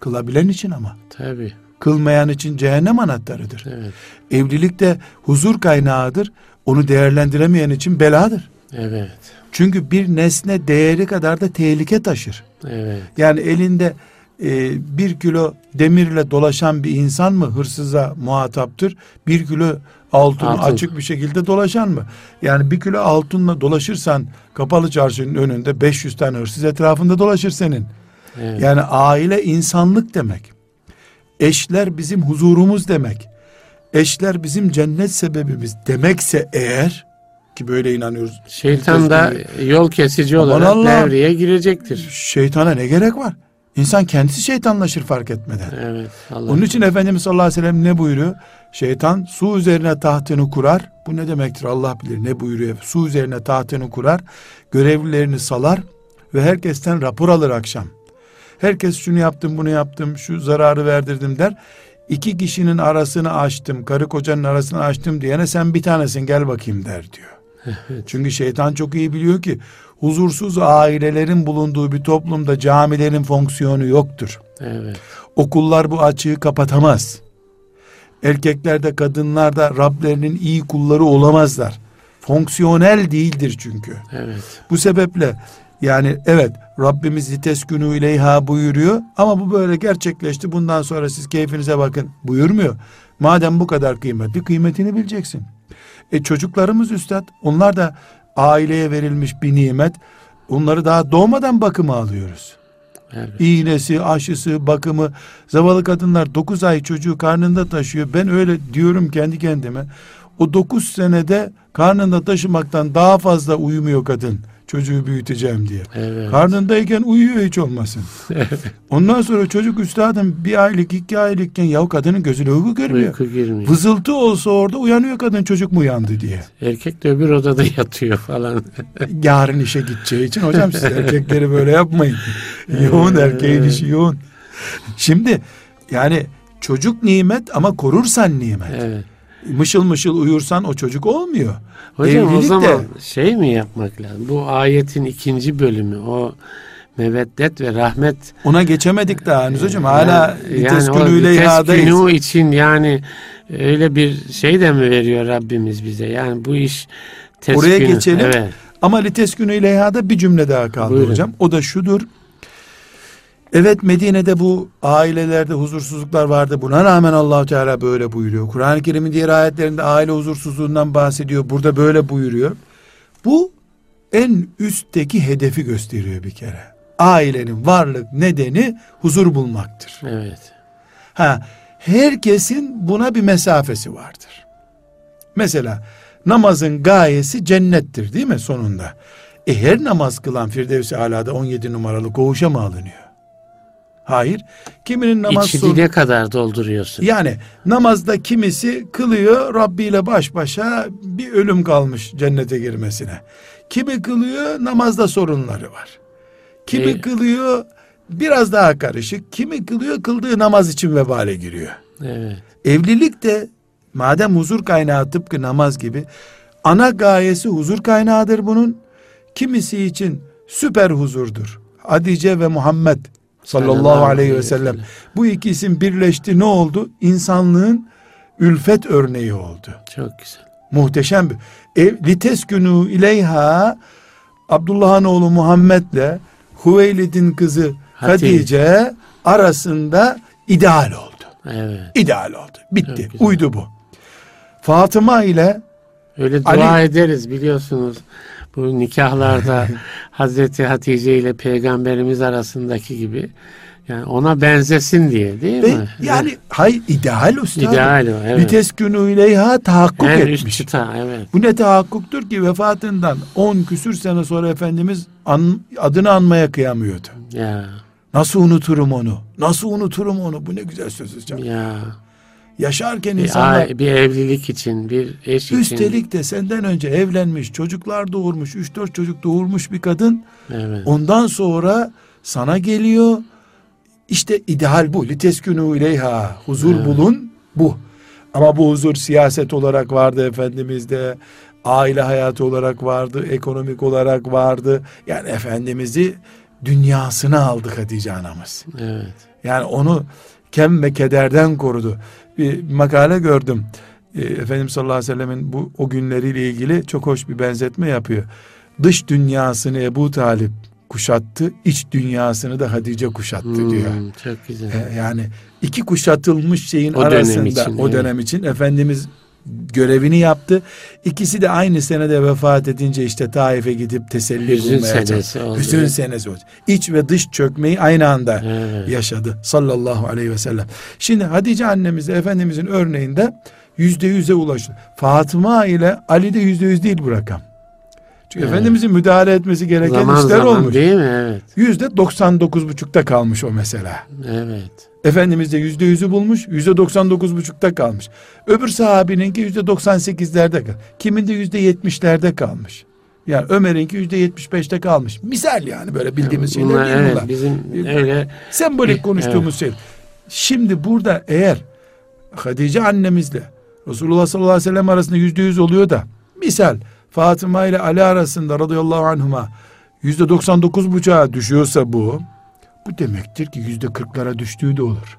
Kılabilen için ama. Tabii. Kılmayan için cehennem anahtarıdır. Evet. Evlilik de huzur kaynağıdır. Onu değerlendiremeyen için beladır. Evet. Çünkü bir nesne değeri kadar da tehlike taşır. Evet. Yani elinde e, bir kilo demirle dolaşan bir insan mı hırsıza muhataptır? Bir kilo altın, Altın. açık bir şekilde dolaşan mı? Yani bir kilo altınla dolaşırsan kapalı çarşının önünde 500 tane hırsız etrafında dolaşır senin. Evet. Yani aile insanlık demek. Eşler bizim huzurumuz demek. Eşler bizim cennet sebebimiz demekse eğer ki böyle inanıyoruz. Şeytan da yol kesici Aman olarak Allah. devreye girecektir. Şeytana ne gerek var? İnsan kendisi şeytanlaşır fark etmeden. Evet. Allah. Onun için Efendimiz sallallahu aleyhi ve sellem ne buyuruyor? Şeytan su üzerine tahtını kurar. Bu ne demektir Allah bilir ne buyuruyor. Su üzerine tahtını kurar. Görevlilerini salar ve herkesten rapor alır akşam. Herkes şunu yaptım bunu yaptım şu zararı verdirdim der. İki kişinin arasını açtım karı kocanın arasını açtım diyene sen bir tanesin gel bakayım der diyor. Çünkü şeytan çok iyi biliyor ki huzursuz ailelerin bulunduğu bir toplumda camilerin fonksiyonu yoktur. Evet. Okullar bu açığı kapatamaz. Erkekler de kadınlar da Rablerinin iyi kulları olamazlar. Fonksiyonel değildir çünkü. Evet. Bu sebeple yani evet Rabbimiz liteskünü ileyha buyuruyor ama bu böyle gerçekleşti bundan sonra siz keyfinize bakın buyurmuyor. Madem bu kadar kıymetli kıymetini bileceksin. E çocuklarımız üstad onlar da aileye verilmiş bir nimet. Onları daha doğmadan bakıma alıyoruz. Evet. İğnesi, aşısı, bakımı. Zavallı kadınlar 9 ay çocuğu karnında taşıyor. Ben öyle diyorum kendi kendime. O 9 senede karnında taşımaktan daha fazla uyumuyor kadın. Çocuğu büyüteceğim diye. Evet. Karnındayken uyuyor hiç olmasın. [LAUGHS] Ondan sonra çocuk üstadım bir aylık iki aylıkken ya kadının gözüne uyku görmüyor. Uyku girmiyor. Vızıltı olsa orada uyanıyor kadın çocuk mu uyandı diye. Erkek de öbür odada [LAUGHS] yatıyor falan. [LAUGHS] Yarın işe gideceği için hocam siz erkekleri böyle yapmayın. yoğun erkeğin işi yoğun. Şimdi yani çocuk nimet ama korursan nimet. evet. Mışıl mışıl uyursan o çocuk olmuyor. Hocam o Evlilik de- zaman şey mi yapmak lazım? Bu ayetin ikinci bölümü o meveddet ve rahmet Ona geçemedik daha henüz hocam. Hala yani, viteskünüyle o ihadayız. viteskünü için yani öyle bir şey de mi veriyor Rabbimiz bize? Yani bu iş teskünü. Oraya geçelim. Evet. Ama liteskünü ileyhada bir cümle daha kaldı Buyurun. hocam. O da şudur. Evet Medine'de bu ailelerde huzursuzluklar vardı. Buna rağmen Allahu Teala böyle buyuruyor. Kur'an-ı Kerim'in diğer ayetlerinde aile huzursuzluğundan bahsediyor. Burada böyle buyuruyor. Bu en üstteki hedefi gösteriyor bir kere. Ailenin varlık nedeni huzur bulmaktır. Evet. Ha, herkesin buna bir mesafesi vardır. Mesela namazın gayesi cennettir değil mi sonunda? E her namaz kılan Firdevs-i Ala'da 17 numaralı koğuşa mı alınıyor? Hayır. Kiminin namaz İçi sor- dile kadar dolduruyorsun. yani namazda kimisi kılıyor Rabbi ile baş başa bir ölüm kalmış cennete girmesine. Kimi kılıyor namazda sorunları var. Kimi E- kılıyor biraz daha karışık. Kimi kılıyor kıldığı namaz için vebale giriyor. Evet. Evlilik de madem huzur kaynağı tıpkı namaz gibi ana gayesi huzur kaynağıdır bunun. Kimisi için süper huzurdur. Hadice ve Muhammed sallallahu aleyhi ve sellem. Bu iki isim birleşti ne oldu? İnsanlığın ülfet örneği oldu. Çok güzel. Muhteşem bir. Ev, lites günü ileyha Abdullah'ın oğlu Muhammed'le Hüveylid'in kızı Hatice. Hatice arasında ideal oldu. Evet. İdeal oldu. Bitti. Uydu bu. Fatıma ile Öyle dua Ali- ederiz biliyorsunuz. Bu nikahlarda [LAUGHS] Hazreti Hatice ile Peygamberimiz arasındaki gibi yani ona benzesin diye değil Ve mi? yani hay ideal usta. İdeal o, evet. Vites günü ileyha tahakkuk en etmiş. üst çıta evet. Bu ne tahakkuktur ki vefatından 10 küsür sene sonra Efendimiz an- adını anmaya kıyamıyordu. Ya Nasıl unuturum onu? Nasıl unuturum onu? Bu ne güzel söz hocam. ya Yaşarken bir, insanlar aile- bir evlilik için bir eş için üstelik de senden önce evlenmiş, çocuklar doğurmuş, 3-4 çocuk doğurmuş bir kadın evet. ondan sonra sana geliyor. İşte ideal bu. Liteskünü ileyha. Huzur Evet. bulun bu. Ama bu huzur siyaset olarak vardı Efendimiz'de. Aile hayatı olarak vardı. Ekonomik olarak vardı. Yani Efendimiz'i dünyasına aldı Hatice anamız. evet. Yani onu kem ve kederden korudu. Bir makale gördüm. Ee, Efendimiz sallallahu aleyhi ve sellemin bu o günleriyle ilgili çok hoş bir benzetme yapıyor. Dış dünyasını Ebu Talip kuşattı, iç dünyasını da Hatice kuşattı Hmm, diyor. Çok güzel. Ee, yani iki kuşatılmış şeyin O dönem arasında için, o evet. dönem için Efendimiz görevini yaptı. İkisi de aynı senede vefat edince işte Taif'e gidip teselli Hüzün bulmaya senesi oldu. Hüzün senesi oldu. İç ve dış çökmeyi aynı anda Evet. yaşadı sallallahu aleyhi ve sellem. Şimdi Hatice annemiz de Efendimizin örneğinde yüzde yüze ulaştı. Fatıma ile Ali de yüzde yüz değil bu rakam. Çünkü Evet. Efendimizin müdahale etmesi gereken zaman işler zaman olmuş. değil mi? Evet. Yüzde doksan dokuz buçukta kalmış o mesela. Evet. Efendimiz de yüzde yüzü bulmuş, yüzde doksan dokuz buçukta kalmış. Öbür sahabininki yüzde doksan sekizlerde kalmış. Kimin de yüzde yetmişlerde kalmış. Yani Ömer'inki yüzde yetmiş beşte kalmış. Misal yani böyle bildiğimiz şeyler Bunlar, değil evet, bunlar. Bizim öyle Sembolik konuştuğumuz şey. Şimdi burada eğer Hatice annemizle Resulullah sallallahu aleyhi ve sellem arasında yüzde yüz oluyor da misal Fatıma ile Ali arasında radıyallahu anhuma yüzde doksan dokuz buçuğa düşüyorsa bu bu demektir ki yüzde kırklara düştüğü de olur.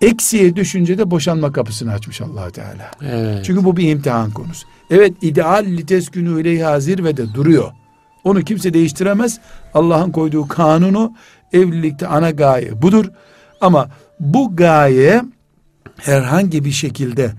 Eksiye düşünce de boşanma kapısını açmış allah Teala. evet. Çünkü bu bir imtihan konusu. Evet ideal lites günü ileyha zirvede duruyor. Onu kimse değiştiremez. Allah'ın koyduğu kanunu evlilikte ana gaye budur. Ama bu gaye herhangi bir şekilde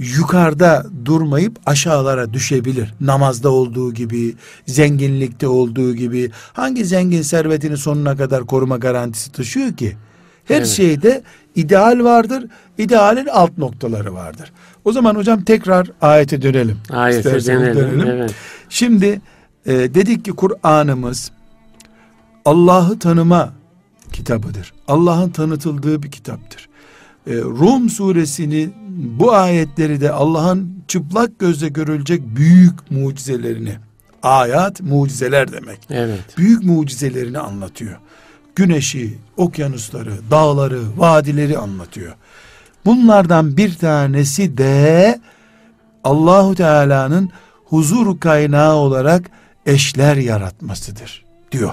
yukarıda durmayıp aşağılara düşebilir. Namazda olduğu gibi, zenginlikte olduğu gibi. Hangi zengin servetini sonuna kadar koruma garantisi taşıyor ki? Her Evet. şeyde ideal vardır. İdealin alt noktaları vardır. O zaman hocam tekrar ayete dönelim. Ayete İsterseniz dönelim. Evet. Şimdi e, dedik ki Kur'an'ımız Allah'ı tanıma kitabıdır. Allah'ın tanıtıldığı bir kitaptır. E, Rum suresini bu ayetleri de Allah'ın çıplak gözle görülecek büyük mucizelerini ayat mucizeler demek. Evet. Büyük mucizelerini anlatıyor. Güneşi, okyanusları, dağları, vadileri anlatıyor. Bunlardan bir tanesi de Allahu Teala'nın huzur kaynağı olarak eşler yaratmasıdır diyor.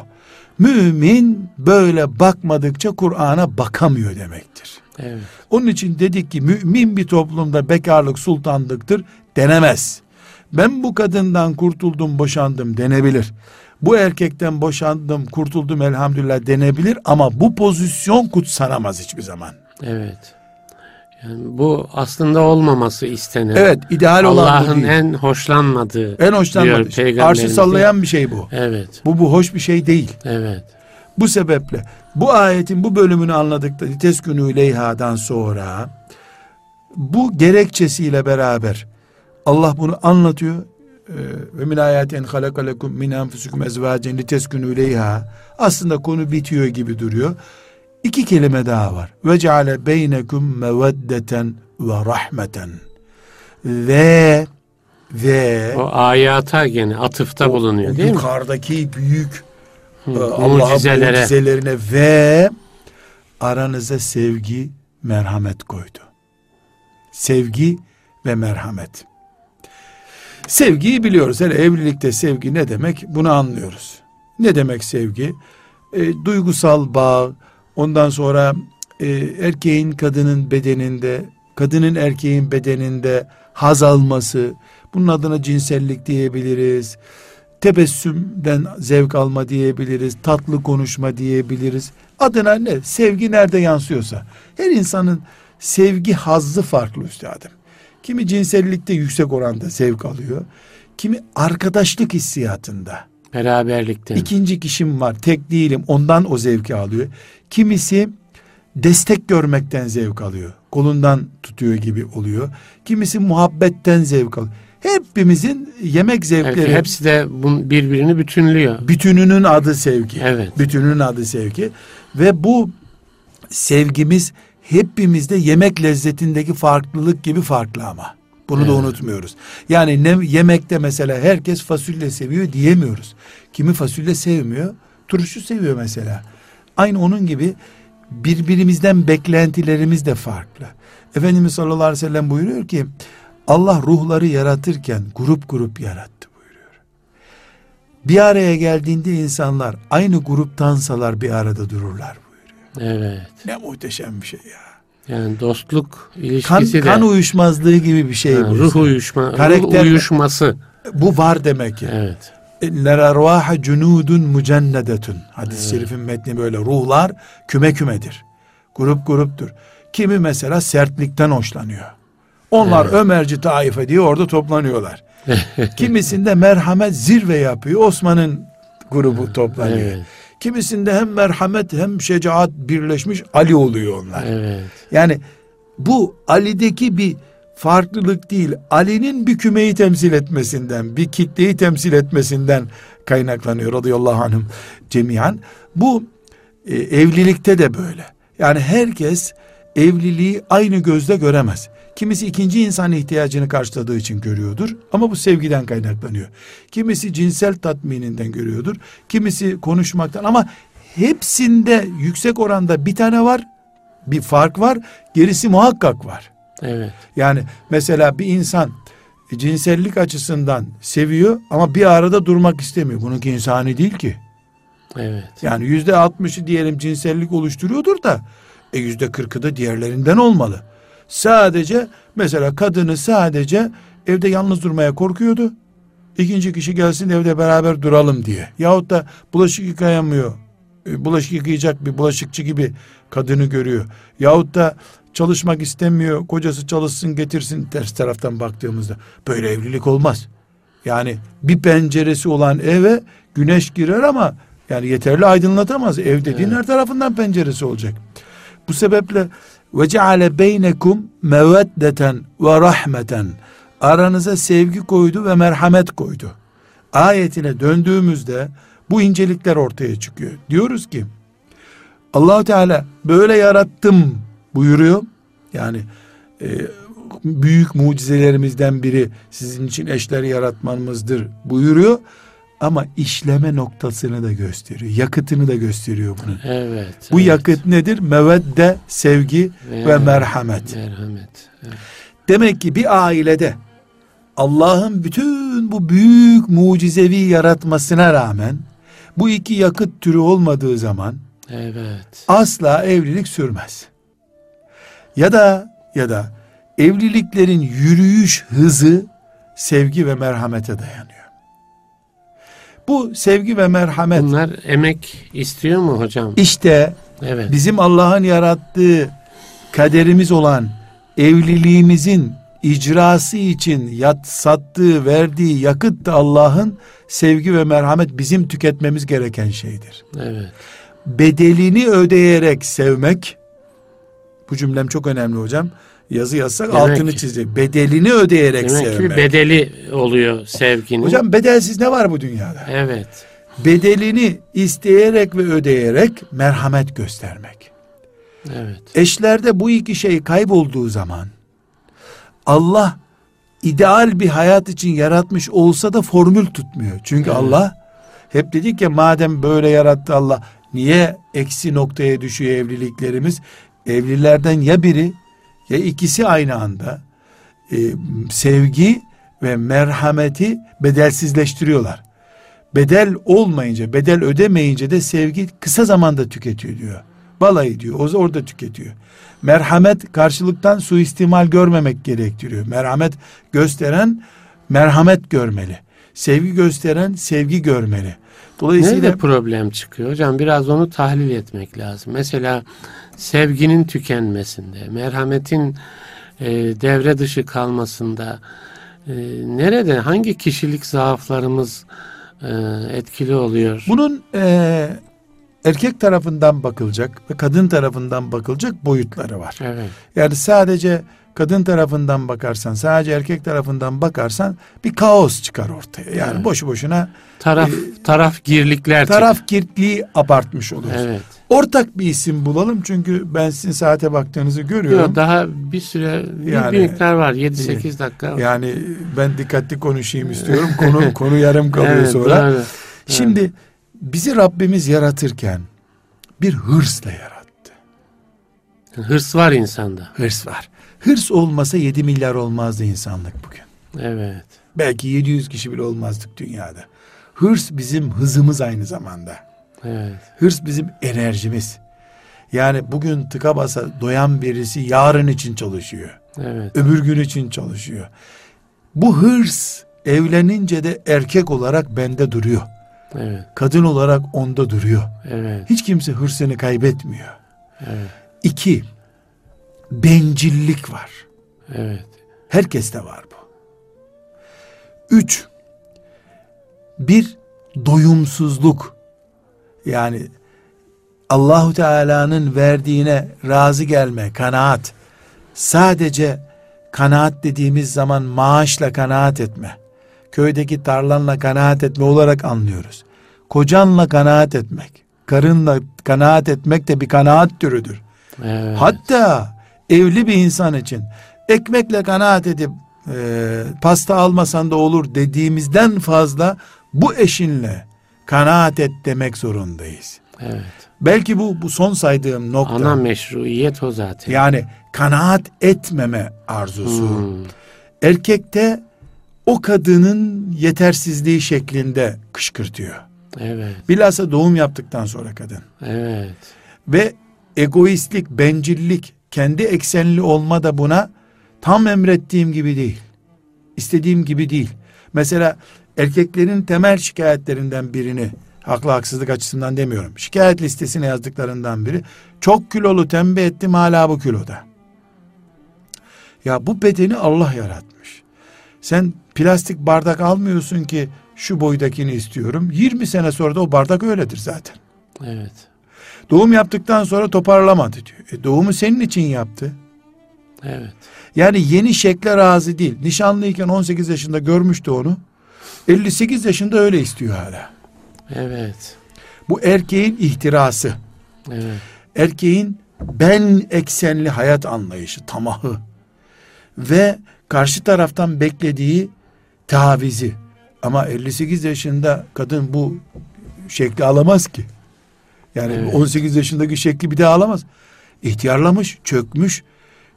Mümin böyle bakmadıkça Kur'an'a bakamıyor demektir. Evet. Onun için dedik ki mümin bir toplumda bekarlık sultanlıktır denemez. Ben bu kadından kurtuldum boşandım denebilir. Bu erkekten boşandım kurtuldum elhamdülillah denebilir ama bu pozisyon kutsanamaz hiçbir zaman. Evet. Yani bu aslında olmaması istenen. Evet ideal olan Allah'ın en hoşlanmadığı. En hoşlanmadığı diyor şey. Arşı sallayan bir şey bu. Evet. Bu bu hoş bir şey değil. Evet. Bu sebeple bu ayetin bu bölümünü anladık da teskünü leyhadan sonra bu gerekçesiyle beraber Allah bunu anlatıyor. Ee, Ve min ayatin halakalekum min enfusikum ezvacen liteskünü leyha. Aslında konu bitiyor gibi duruyor. İki kelime daha var. Ve ceale beynekum meveddeten ve rahmeten. Ve ve O ayata gene atıfta o- bulunuyor değil mi? yukarıdaki büyük Allah'ın Mucizelere. mucizelerine ve aranıza sevgi, merhamet koydu. Sevgi ve merhamet. Sevgiyi biliyoruz. Hele evlilikte sevgi ne demek? Bunu anlıyoruz. Ne demek sevgi? E, duygusal bağ, ondan sonra e, erkeğin kadının bedeninde, kadının erkeğin bedeninde haz alması, bunun adına cinsellik diyebiliriz tebessümden zevk alma diyebiliriz, tatlı konuşma diyebiliriz. Adına ne? Sevgi nerede yansıyorsa. Her insanın sevgi hazzı farklı üstadım. Kimi cinsellikte yüksek oranda zevk alıyor. kimi arkadaşlık hissiyatında. Beraberlikten. İkinci kişim var, tek değilim, ondan o zevki alıyor. Kimisi destek görmekten zevk alıyor. Kolundan tutuyor gibi oluyor. Kimisi muhabbetten zevk alıyor. Hepimizin yemek zevkleri. Evet, hepsi de birbirini bütünlüyor. Bütününün adı sevgi. Evet. Bütününün adı sevgi. Ve bu sevgimiz hepimizde yemek lezzetindeki farklılık gibi farklı ama. Bunu da Evet. unutmuyoruz. Yani ne, yemekte mesela herkes fasulye seviyor diyemiyoruz. Kimi fasulye sevmiyor, turşu seviyor mesela. Aynı onun gibi birbirimizden beklentilerimiz de farklı. Efendimiz sallallahu aleyhi ve sellem buyuruyor ki Allah ruhları yaratırken grup grup yarattı buyuruyor. Bir araya geldiğinde insanlar aynı gruptansalar bir arada dururlar buyuruyor. Evet. Ne muhteşem bir şey ya. Yani dostluk Kan, ilişkisi de kan uyuşmazlığı gibi bir şey ha, ruh uyuşma, Karakter- ruh uyuşması. Bu var demek ki. Evet. İnner ervaha cunudun mucennedetun. Hadis-i şerifin metni böyle. Ruhlar küme kümedir. Grup gruptur. Kimi mesela sertlikten hoşlanıyor. Onlar Evet. Ömerci taife diye orada toplanıyorlar. [LAUGHS] Kimisinde merhamet zirve yapıyor. Osman'ın grubu toplanıyor. Evet. Kimisinde hem merhamet hem şecaat birleşmiş Ali oluyor onlar. Evet. Yani bu Ali'deki bir farklılık değil. Ali'nin bir kümeyi temsil etmesinden, bir kitleyi temsil etmesinden kaynaklanıyor radıyallahu anhüm cemiyen. Bu e, evlilikte de böyle. Yani herkes evliliği aynı gözle göremez. Kimisi ikinci insan ihtiyacını karşıladığı için görüyordur ama bu sevgiden kaynaklanıyor. Kimisi cinsel tatmininden görüyordur. Kimisi konuşmaktan ama hepsinde yüksek oranda bir tane var, bir fark var, gerisi muhakkak var. Evet. Yani mesela bir insan cinsellik açısından seviyor ama bir arada durmak istemiyor. Bununki insani değil ki. Evet. Yani yüzde altmışı diyelim cinsellik oluşturuyordur da e yüzde kırkı da diğerlerinden olmalı. Sadece mesela kadını sadece evde yalnız durmaya korkuyordu. İkinci kişi gelsin evde beraber duralım diye. Yahut da bulaşık yıkayamıyor. E, Bulaşık yıkayacak bir bulaşıkçı gibi kadını görüyor. Yahut da çalışmak istemiyor. Kocası çalışsın getirsin ters taraftan baktığımızda. Böyle evlilik olmaz. Yani bir penceresi olan eve güneş girer ama yani yeterli aydınlatamaz. Ev dediğin her tarafından penceresi olacak. Bu sebeple ve ceale beynekum meveddeten ve rahmeten aranıza sevgi koydu ve merhamet koydu. Ayetine döndüğümüzde bu incelikler ortaya çıkıyor. Diyoruz ki Allahu Teala böyle yarattım buyuruyor. Yani e, büyük mucizelerimizden biri sizin için eşler yaratmanızdır buyuruyor. Ama işleme noktasını da gösteriyor. Yakıtını da gösteriyor bunun. Evet. Bu evet. yakıt nedir? Mevedde, sevgi ve Evet. merhamet. Merhamet. Evet. Demek ki bir ailede Allah'ın bütün bu büyük mucizevi yaratmasına rağmen bu iki yakıt türü olmadığı zaman Evet. asla evlilik sürmez. Ya da ya da evliliklerin yürüyüş hızı sevgi ve merhamete dayanıyor. Bu sevgi ve merhamet Bunlar emek istiyor mu hocam? işte Evet. bizim Allah'ın yarattığı kaderimiz olan evliliğimizin icrası için yat, sattığı, verdiği yakıt da Allah'ın sevgi ve merhamet bizim tüketmemiz gereken şeydir. Evet. Bedelini ödeyerek sevmek, bu cümlem çok önemli hocam. Yazı yazsak Demek altını ki- çizecek. Bedelini ödeyerek Demek sevmek. bir bedeli oluyor sevginin. Hocam bedelsiz ne var bu dünyada? Evet. Bedelini isteyerek ve ödeyerek merhamet göstermek. Evet. Eşlerde bu iki şey kaybolduğu zaman Allah ideal bir hayat için yaratmış olsa da formül tutmuyor. Çünkü Evet. Allah hep dedik ya madem böyle yarattı Allah niye eksi noktaya düşüyor evliliklerimiz? Evlilerden ya biri ya ikisi aynı anda e, sevgi ve merhameti bedelsizleştiriyorlar. Bedel olmayınca, bedel ödemeyince de sevgi kısa zamanda tüketiyor diyor. Balayı diyor, o orada tüketiyor. Merhamet karşılıktan suistimal görmemek gerektiriyor. Merhamet gösteren merhamet görmeli. Sevgi gösteren sevgi görmeli. Dolayısıyla Nerede problem çıkıyor hocam? Biraz onu tahlil etmek lazım. Mesela sevginin tükenmesinde, merhametin e, devre dışı kalmasında Ee, nerede, hangi kişilik zaaflarımız e, etkili oluyor? Bunun e, erkek tarafından bakılacak ve kadın tarafından bakılacak boyutları var. Evet, Yani sadece kadın tarafından bakarsan, sadece erkek tarafından bakarsan bir kaos çıkar ortaya. Yani Evet. boşu boşuna taraf taraf girlikler taraf girtliği abartmış oluruz. Evet. Ortak bir isim bulalım çünkü ben sizin saate baktığınızı görüyorum. Yok, daha bir süre Yani- bir miktar var 7-8 dakika. var. Yani ben dikkatli konuşayım istiyorum. Konu [LAUGHS] konu yarım kalıyor Evet, sonra. doğru. Şimdi bizi Rabbimiz yaratırken bir hırsla yarattı. Hırs var insanda. Hırs var. Hırs olmasa 7 milyar olmazdı insanlık bugün. Evet. Belki 700 kişi bile olmazdık dünyada. Hırs bizim hızımız aynı zamanda. Evet. Hırs bizim enerjimiz. Yani bugün tıka basa doyan birisi yarın için çalışıyor. Evet. Öbür gün için çalışıyor. Bu hırs evlenince de erkek olarak bende duruyor. Evet. Kadın olarak onda duruyor. Evet. Hiç kimse hırsını kaybetmiyor. Evet. İki, bencillik var. Evet. Herkeste var bu. Üç, bir doyumsuzluk. Yani Allahu Teala'nın verdiğine razı gelme, kanaat. Sadece kanaat dediğimiz zaman maaşla kanaat etme. Köydeki tarlanla kanaat etme olarak anlıyoruz. Kocanla kanaat etmek, karınla kanaat etmek de bir kanaat türüdür. Evet. Hatta evli bir insan için ekmekle kanaat edip e, pasta almasan da olur dediğimizden fazla bu eşinle kanaat et demek zorundayız. Evet. Belki bu bu son saydığım nokta. Ana meşruiyet o zaten. yani kanaat etmeme arzusu. Hmm. Erkekte o kadının yetersizliği şeklinde kışkırtıyor. Evet. Bilhassa doğum yaptıktan sonra kadın. Evet. Ve egoistlik, bencillik, kendi eksenli olma da buna tam emrettiğim gibi değil. İstediğim gibi değil. Mesela erkeklerin temel şikayetlerinden birini haklı haksızlık açısından demiyorum. Şikayet listesine yazdıklarından biri çok kilolu tembih ettim hala bu kiloda. Ya bu bedeni Allah yaratmış. Sen plastik bardak almıyorsun ki şu boydakini istiyorum. 20 sene sonra da o bardak öyledir zaten. Evet. Doğum yaptıktan sonra toparlamadı diyor. E doğumu senin için yaptı. Evet. Yani yeni şekle razı değil. Nişanlıyken 18 yaşında görmüştü onu. 58 yaşında öyle istiyor hala. Evet. Bu erkeğin ihtirası. Evet. Erkeğin ben eksenli hayat anlayışı, tamahı. Ve karşı taraftan beklediği tavizi. Ama 58 yaşında kadın bu şekli alamaz ki. Yani Evet. 18 yaşındaki şekli bir daha alamaz. İhtiyarlamış, çökmüş,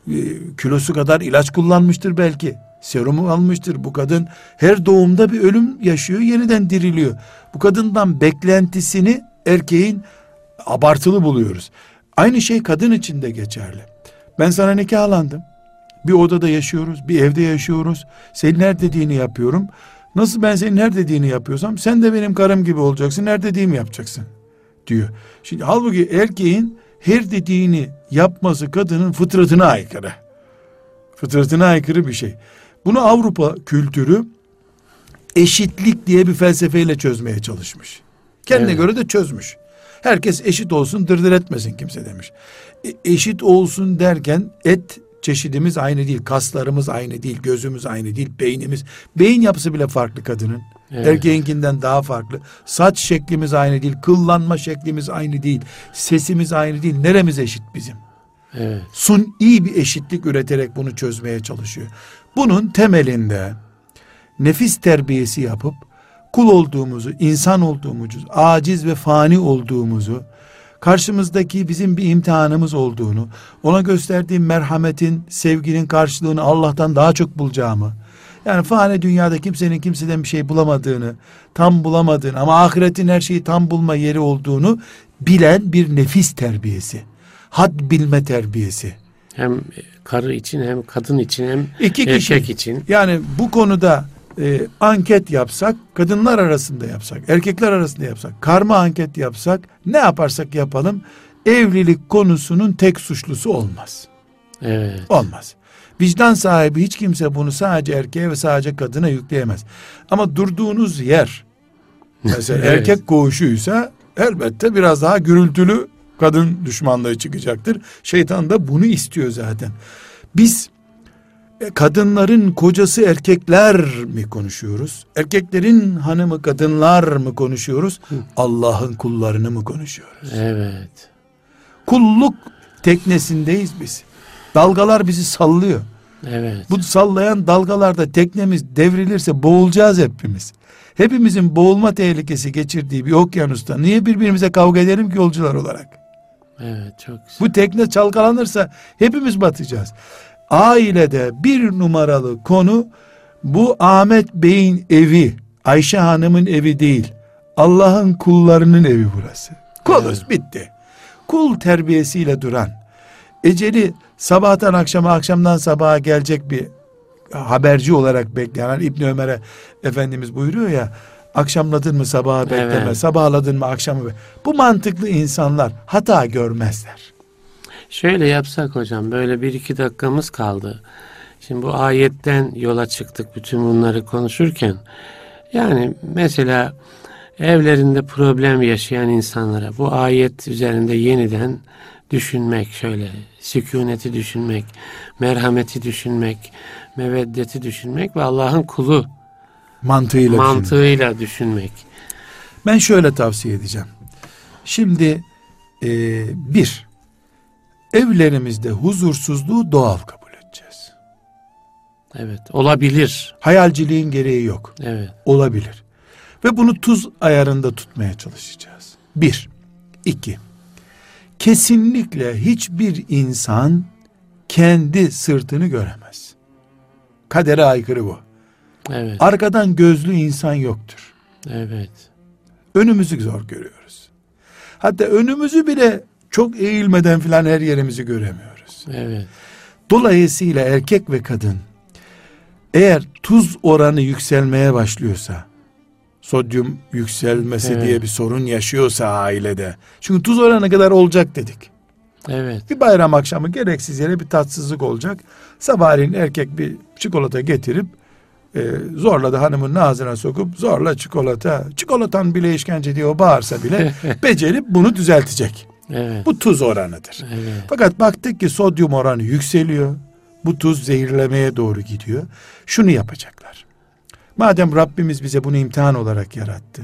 e, kilosu kadar ilaç kullanmıştır belki. Serumu almıştır. Bu kadın her doğumda bir ölüm yaşıyor, yeniden diriliyor. Bu kadından beklentisini erkeğin abartılı buluyoruz. Aynı şey kadın için de geçerli. Ben sana nikahlandım. Bir odada yaşıyoruz, bir evde yaşıyoruz. Senin her dediğini yapıyorum. Nasıl ben senin her dediğini yapıyorsam sen de benim karım gibi olacaksın, her dediğimi yapacaksın diyor. Şimdi halbuki erkeğin her dediğini yapması kadının fıtratına aykırı. Fıtratına aykırı bir şey. Bunu Avrupa kültürü eşitlik diye bir felsefeyle çözmeye çalışmış. Kendine Evet. göre de çözmüş. Herkes eşit olsun dırdır etmesin kimse demiş. E, eşit olsun derken et çeşidimiz aynı değil. Kaslarımız aynı değil. Gözümüz aynı değil. Beynimiz. Beyin yapısı bile farklı kadının. Evet. Erkeğinkinden daha farklı. Saç şeklimiz aynı değil. Kıllanma şeklimiz aynı değil. Sesimiz aynı değil. Neremiz eşit bizim? Evet. Sun iyi bir eşitlik üreterek bunu çözmeye çalışıyor. Bunun temelinde nefis terbiyesi yapıp kul olduğumuzu, insan olduğumuzu, aciz ve fani olduğumuzu, karşımızdaki bizim bir imtihanımız olduğunu, ona gösterdiğim merhametin, sevginin karşılığını Allah'tan daha çok bulacağımı, yani fani dünyada kimsenin kimseden bir şey bulamadığını, tam bulamadığını ama ahiretin her şeyi tam bulma yeri olduğunu bilen bir nefis terbiyesi. Had bilme terbiyesi. Hem karı için hem kadın için hem İki kişi. erkek için. Yani bu konuda e, anket yapsak, kadınlar arasında yapsak, erkekler arasında yapsak, karma anket yapsak, ne yaparsak yapalım, evlilik konusunun tek suçlusu olmaz. Evet. Olmaz. Vicdan sahibi hiç kimse bunu sadece erkeğe ve sadece kadına yükleyemez. Ama durduğunuz yer mesela [LAUGHS] Evet. erkek koğuşuysa elbette biraz daha gürültülü kadın düşmanlığı çıkacaktır. Şeytan da bunu istiyor zaten. Biz e, kadınların kocası erkekler mi konuşuyoruz? Erkeklerin hanımı kadınlar mı konuşuyoruz? Allah'ın kullarını mı konuşuyoruz? Evet. Kulluk teknesindeyiz biz. Dalgalar bizi sallıyor. Evet. Bu sallayan dalgalarda teknemiz devrilirse boğulacağız hepimiz. Hepimizin boğulma tehlikesi geçirdiği bir okyanusta niye birbirimize kavga edelim ki yolcular olarak? Evet çok güzel. Bu tekne çalkalanırsa hepimiz batacağız. Ailede bir numaralı konu bu Ahmet Bey'in evi, Ayşe Hanım'ın evi değil. Allah'ın kullarının evi burası. Kuluz bitti. Kul terbiyesiyle duran, eceli sabahtan akşama akşamdan sabaha gelecek bir haberci olarak bekleyen İbn Ömer'e Efendimiz buyuruyor ya akşamladın mı sabaha bekleme, Evet. sabahladın mı akşamı be. Bu mantıklı insanlar hata görmezler. Şöyle yapsak hocam böyle bir iki dakikamız kaldı. Şimdi bu ayetten yola çıktık bütün bunları konuşurken. Yani mesela evlerinde problem yaşayan insanlara bu ayet üzerinde yeniden düşünmek şöyle sükuneti düşünmek, merhameti düşünmek, meveddeti düşünmek ve Allah'ın kulu Mantığıyla mantığıyla düşünmek. Ben şöyle tavsiye edeceğim. Şimdi e, bir, evlerimizde huzursuzluğu doğal kabul edeceğiz. Evet olabilir. Hayalciliğin gereği yok. Evet. Olabilir. Ve bunu tuz ayarında tutmaya çalışacağız. Bir. iki. Kesinlikle hiçbir insan kendi sırtını göremez. Kadere aykırı bu. Evet. Arkadan gözlü insan yoktur. Evet. önümüzü zor görüyoruz. Hatta önümüzü bile çok eğilmeden filan her yerimizi göremiyoruz. Evet. Dolayısıyla erkek ve kadın eğer tuz oranı yükselmeye başlıyorsa sodyum yükselmesi Evet. diye bir sorun yaşıyorsa ailede. Çünkü tuz oranı kadar olacak dedik. Evet. Bir bayram akşamı gereksiz yere bir tatsızlık olacak. Sabahleyin erkek bir çikolata getirip e, zorla da hanımın ağzına sokup zorla çikolata, çikolatan bile işkence diye o bağırsa bile [LAUGHS] becerip bunu düzeltecek. Evet. Bu tuz oranıdır. Evet. Fakat baktık ki sodyum oranı yükseliyor. Bu tuz zehirlemeye doğru gidiyor. Şunu yapacaklar. Madem Rabbimiz bize bunu imtihan olarak yarattı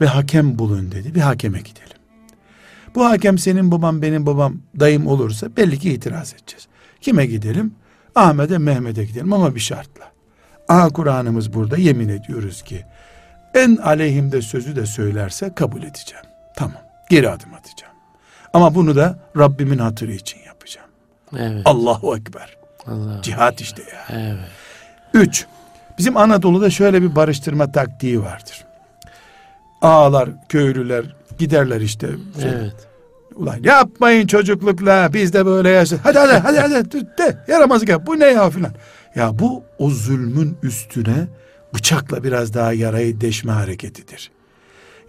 ve hakem bulun dedi. Bir hakeme gidelim. Bu hakem senin babam benim babam dayım olursa belli ki itiraz edeceğiz. Kime gidelim? Ahmet'e Mehmet'e gidelim ama bir şartla. Aha Kur'an'ımız burada yemin ediyoruz ki en aleyhimde sözü de söylerse kabul edeceğim. Tamam geri adım atacağım. Ama bunu da Rabbimin hatırı için yapacağım. Evet. Allahu Ekber. Allah. Cihat işte ya. Evet. Üç. Bizim Anadolu'da şöyle bir barıştırma taktiği vardır. Ağalar, köylüler giderler işte. Şey, Evet. Ulan yapmayın çocuklukla biz de böyle yaşadık. Hadi hadi hadi hadi de yaramazlık yap. Bu ne ya filan. Ya bu o zulmün üstüne bıçakla biraz daha yarayı deşme hareketidir.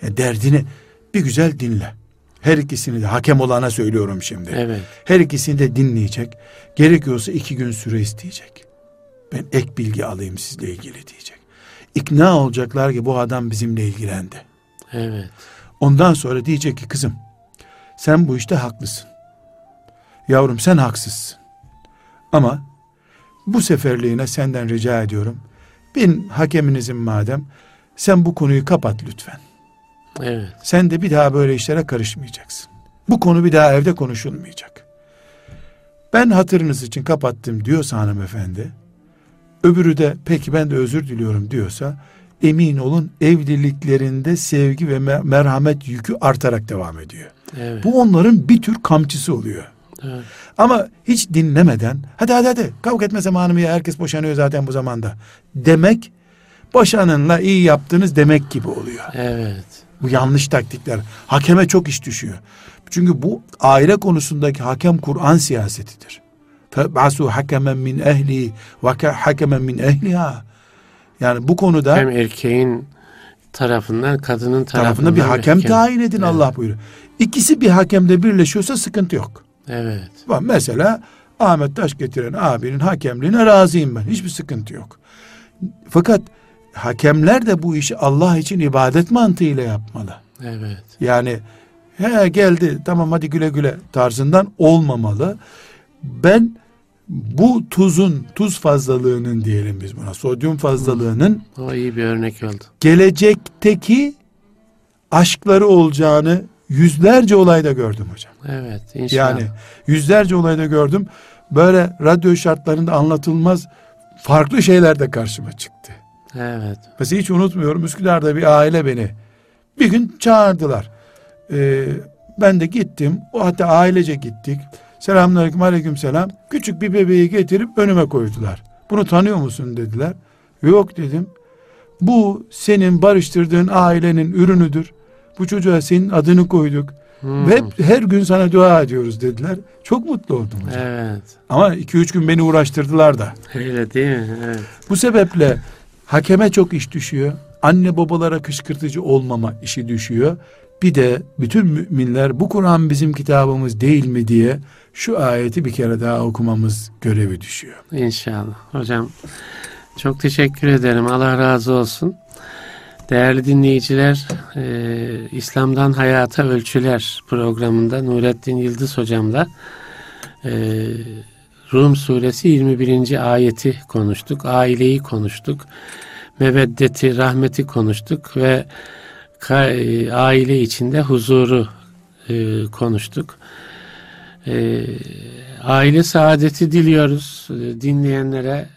Ya derdini bir güzel dinle. Her ikisini de hakem olana söylüyorum şimdi. Evet. Her ikisini de dinleyecek. Gerekiyorsa iki gün süre isteyecek. Ben ek bilgi alayım sizle ilgili diyecek. İkna olacaklar ki bu adam bizimle ilgilendi. Evet. Ondan sonra diyecek ki kızım sen bu işte haklısın. Yavrum sen haksızsın. Ama bu seferliğine senden rica ediyorum. Ben hakeminizin madem sen bu konuyu kapat lütfen. Evet. Sen de bir daha böyle işlere karışmayacaksın. Bu konu bir daha evde konuşulmayacak. Ben hatırınız için kapattım diyorsa hanımefendi, öbürü de peki ben de özür diliyorum diyorsa, emin olun evliliklerinde sevgi ve me- merhamet yükü artarak devam ediyor. Evet. Bu onların bir tür kamçısı oluyor. Evet. Ama hiç dinlemeden, hadi hadi hadi kavga etme zamanı mı ya herkes boşanıyor zaten bu zamanda demek, boşanınla iyi yaptınız demek gibi oluyor. Evet. Bu yanlış taktikler. Hakeme çok iş düşüyor. Çünkü bu aile konusundaki hakem Kur'an siyasetidir. Febasu hakemen min ehli ve hakemen min ehliha. Yani bu konuda Hem erkeğin tarafından kadının tarafından tarafında bir hakem tayin edin Evet. Allah buyuruyor. İkisi bir hakemde birleşiyorsa sıkıntı yok. Evet. Bak Mesela Ahmet taş getiren abinin hakemliğine razıyım ben. Hiçbir sıkıntı yok. Fakat hakemler de bu işi Allah için ibadet mantığıyla yapmalı. Evet. Yani he geldi tamam hadi güle güle tarzından olmamalı. Ben bu tuzun, tuz fazlalığının diyelim biz buna, sodyum fazlalığının O iyi bir örnek oldu. gelecekteki aşkları olacağını yüzlerce olayda gördüm hocam. Evet inşallah. Yani yüzlerce olayda gördüm. Böyle radyo şartlarında anlatılmaz farklı şeyler de karşıma çıktı. Evet. Mesela hiç unutmuyorum Üsküdar'da bir aile beni bir gün çağırdılar. Ee, ben de gittim. O hatta ailece gittik. Selamünaleyküm aleyküm selam. Küçük bir bebeği getirip önüme koydular. Bunu tanıyor musun dediler. Yok dedim. Bu senin barıştırdığın ailenin ürünüdür. Bu çocuğa senin adını koyduk. Hmm. Ve her gün sana dua ediyoruz dediler. Çok mutlu oldum hocam. Evet. Ama iki üç gün beni uğraştırdılar da. Öyle değil mi? Evet. Bu sebeple hakeme çok iş düşüyor. Anne babalara kışkırtıcı olmama işi düşüyor. Bir de bütün müminler bu Kur'an bizim kitabımız değil mi diye şu ayeti bir kere daha okumamız görevi düşüyor. İnşallah. Hocam çok teşekkür ederim. Allah razı olsun. Değerli dinleyiciler, e, İslam'dan Hayata Ölçüler programında Nurettin Yıldız hocamla e, Rum suresi 21. ayeti konuştuk. Aileyi konuştuk. Meveddeti, rahmeti konuştuk ve e, aile içinde huzuru e, konuştuk. E, aile saadeti diliyoruz. E, dinleyenlere